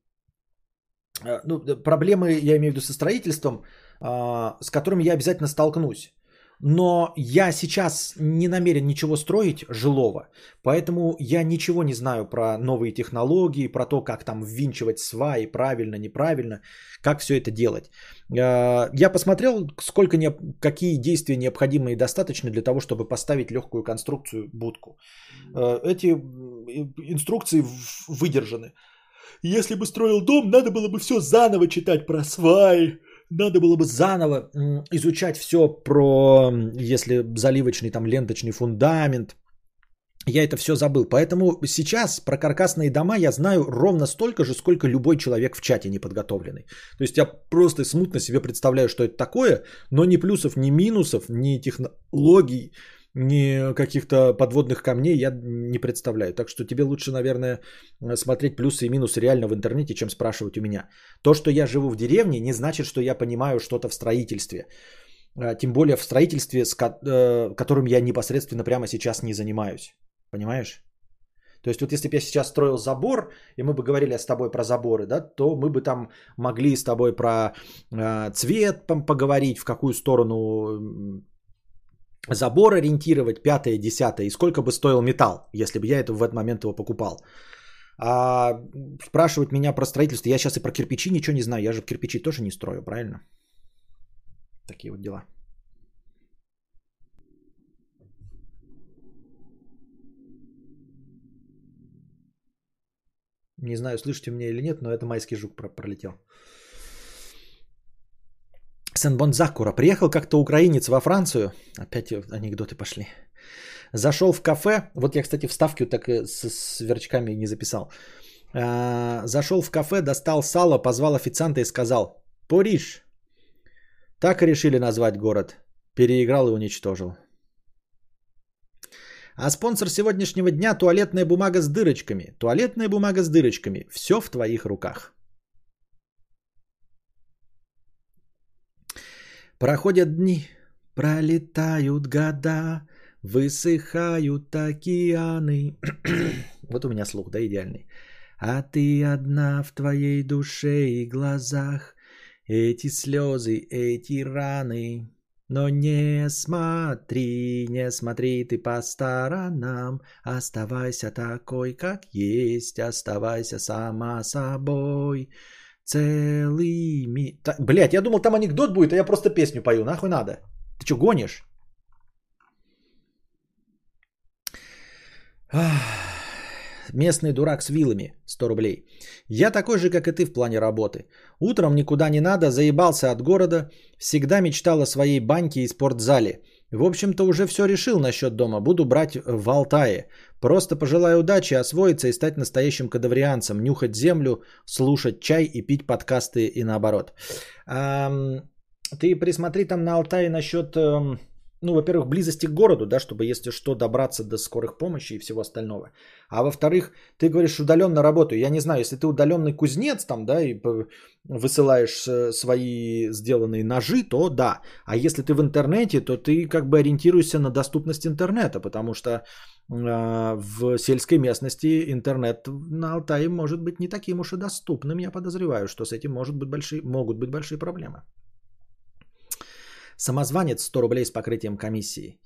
Ну, проблемы, я имею в виду со строительством, а, с которыми я обязательно столкнусь. Но я сейчас не намерен ничего строить жилого, поэтому я ничего не знаю про новые технологии, про то, как там ввинчивать сваи, правильно, неправильно, как все это делать. Э, я посмотрел, сколько какие действия необходимы и достаточны для того, чтобы поставить легкую конструкцию будку. Э, эти инструкции выдержаны. Если бы строил дом, надо было бы все заново читать про сваи, надо было бы заново изучать все про, если заливочный там ленточный фундамент. Я это все забыл. Поэтому сейчас про каркасные дома я знаю ровно столько же, сколько любой человек в чате неподготовленный. То есть я просто смутно себе представляю, что это такое, но ни плюсов, ни минусов, ни технологий, ни каких-то подводных камней я не представляю. Так что тебе лучше, наверное, смотреть плюсы и минусы реально в интернете, чем спрашивать у меня. То, что я живу в деревне, не значит, что я понимаю что-то в строительстве. А, тем более в строительстве, с э, которым я непосредственно прямо сейчас не занимаюсь. Понимаешь? То есть вот если бы я сейчас строил забор, и мы бы говорили с тобой про заборы, да, то мы бы там могли с тобой про э, цвет поговорить, в какую сторону забор ориентировать, пятое, десятое, и сколько бы стоил металл, если бы я это в этот момент его покупал. А спрашивать меня про строительство, я сейчас и про кирпичи ничего не знаю, я же кирпичи тоже не строю, правильно? Такие вот дела. Не знаю, слышите меня или нет, но это майский жук пролетел. Сен-Бонзакура. Приехал как-то украинец во Францию. Опять анекдоты пошли. Зашел в кафе. Вот я, кстати, вставки так с сверчками не записал. А, зашел в кафе, достал сало, позвал официанта и сказал «Париж». Так и решили назвать город. Переиграл и уничтожил. А спонсор сегодняшнего дня – туалетная бумага с дырочками. Туалетная бумага с дырочками. Все в твоих руках. Проходят дни, пролетают года, высыхают океаны. вот у меня слух, да, идеальный. А ты одна в твоей душе и глазах. Эти слезы, эти раны. Но не смотри, не смотри ты по сторонам. Оставайся такой, как есть. Оставайся сама собой. Целый мир. Блять, я думал, там анекдот будет, а я просто песню пою. Нахуй надо? Ты что, гонишь? Местный дурак с вилами. 100 рублей. Я такой же, как и ты в плане работы. Утром никуда не надо, заебался от города. Всегда мечтал о своей баньке и спортзале. В общем-то, уже все решил насчет дома. Буду брать в Алтае. Просто пожелаю удачи, освоиться и стать настоящим кадаврианцем. Нюхать землю, слушать чай и пить подкасты и наоборот. Ты присмотри там на Алтае насчет эм, ну, во-первых, близости к городу, да, чтобы, если что, добраться до скорых помощи и всего остального. А во-вторых, ты говоришь удаленно работаю. Я не знаю, если ты удаленный кузнец там, да, и высылаешь э, свои сделанные ножи, то да. А если ты в интернете, то ты как бы ориентируешься на доступность интернета, потому что э, в сельской местности интернет на Алтае может быть не таким уж и доступным. Я подозреваю, что с этим может быть большие, могут быть большие проблемы. Самозванец 100 рублей с покрытием комиссии.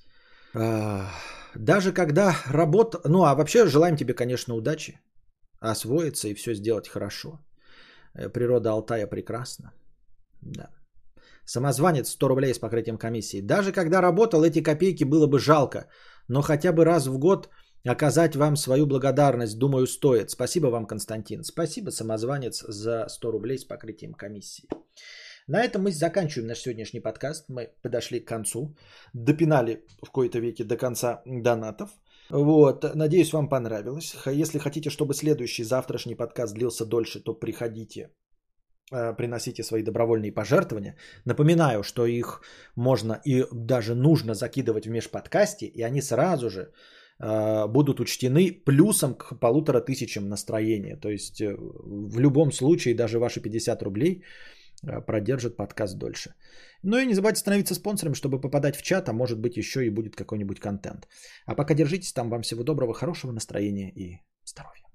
Даже когда работа... Ну, а вообще желаем тебе, конечно, удачи. Освоиться и все сделать хорошо. Э, природа Алтая прекрасна. Да. Самозванец 100 рублей с покрытием комиссии. Даже когда работал, эти копейки было бы жалко. Но хотя бы раз в год оказать вам свою благодарность, думаю, стоит. Спасибо вам, Константин. Спасибо, самозванец, за 100 рублей с покрытием комиссии. На этом мы заканчиваем наш сегодняшний подкаст. Мы подошли к концу. Допинали в кои-то веке до конца донатов. Вот, надеюсь, вам понравилось. Если хотите, чтобы следующий завтрашний подкаст длился дольше, то приходите, э, приносите свои добровольные пожертвования. Напоминаю, что их можно и даже нужно закидывать в межподкасте, и они сразу же э, будут учтены плюсом к полутора тысячам настроения. То есть э, в любом случае даже ваши 50 рублей продержит подкаст дольше. Ну и не забывайте становиться спонсором, чтобы попадать в чат, а может быть еще и будет какой-нибудь контент. А пока держитесь там. Вам всего доброго, хорошего настроения и здоровья.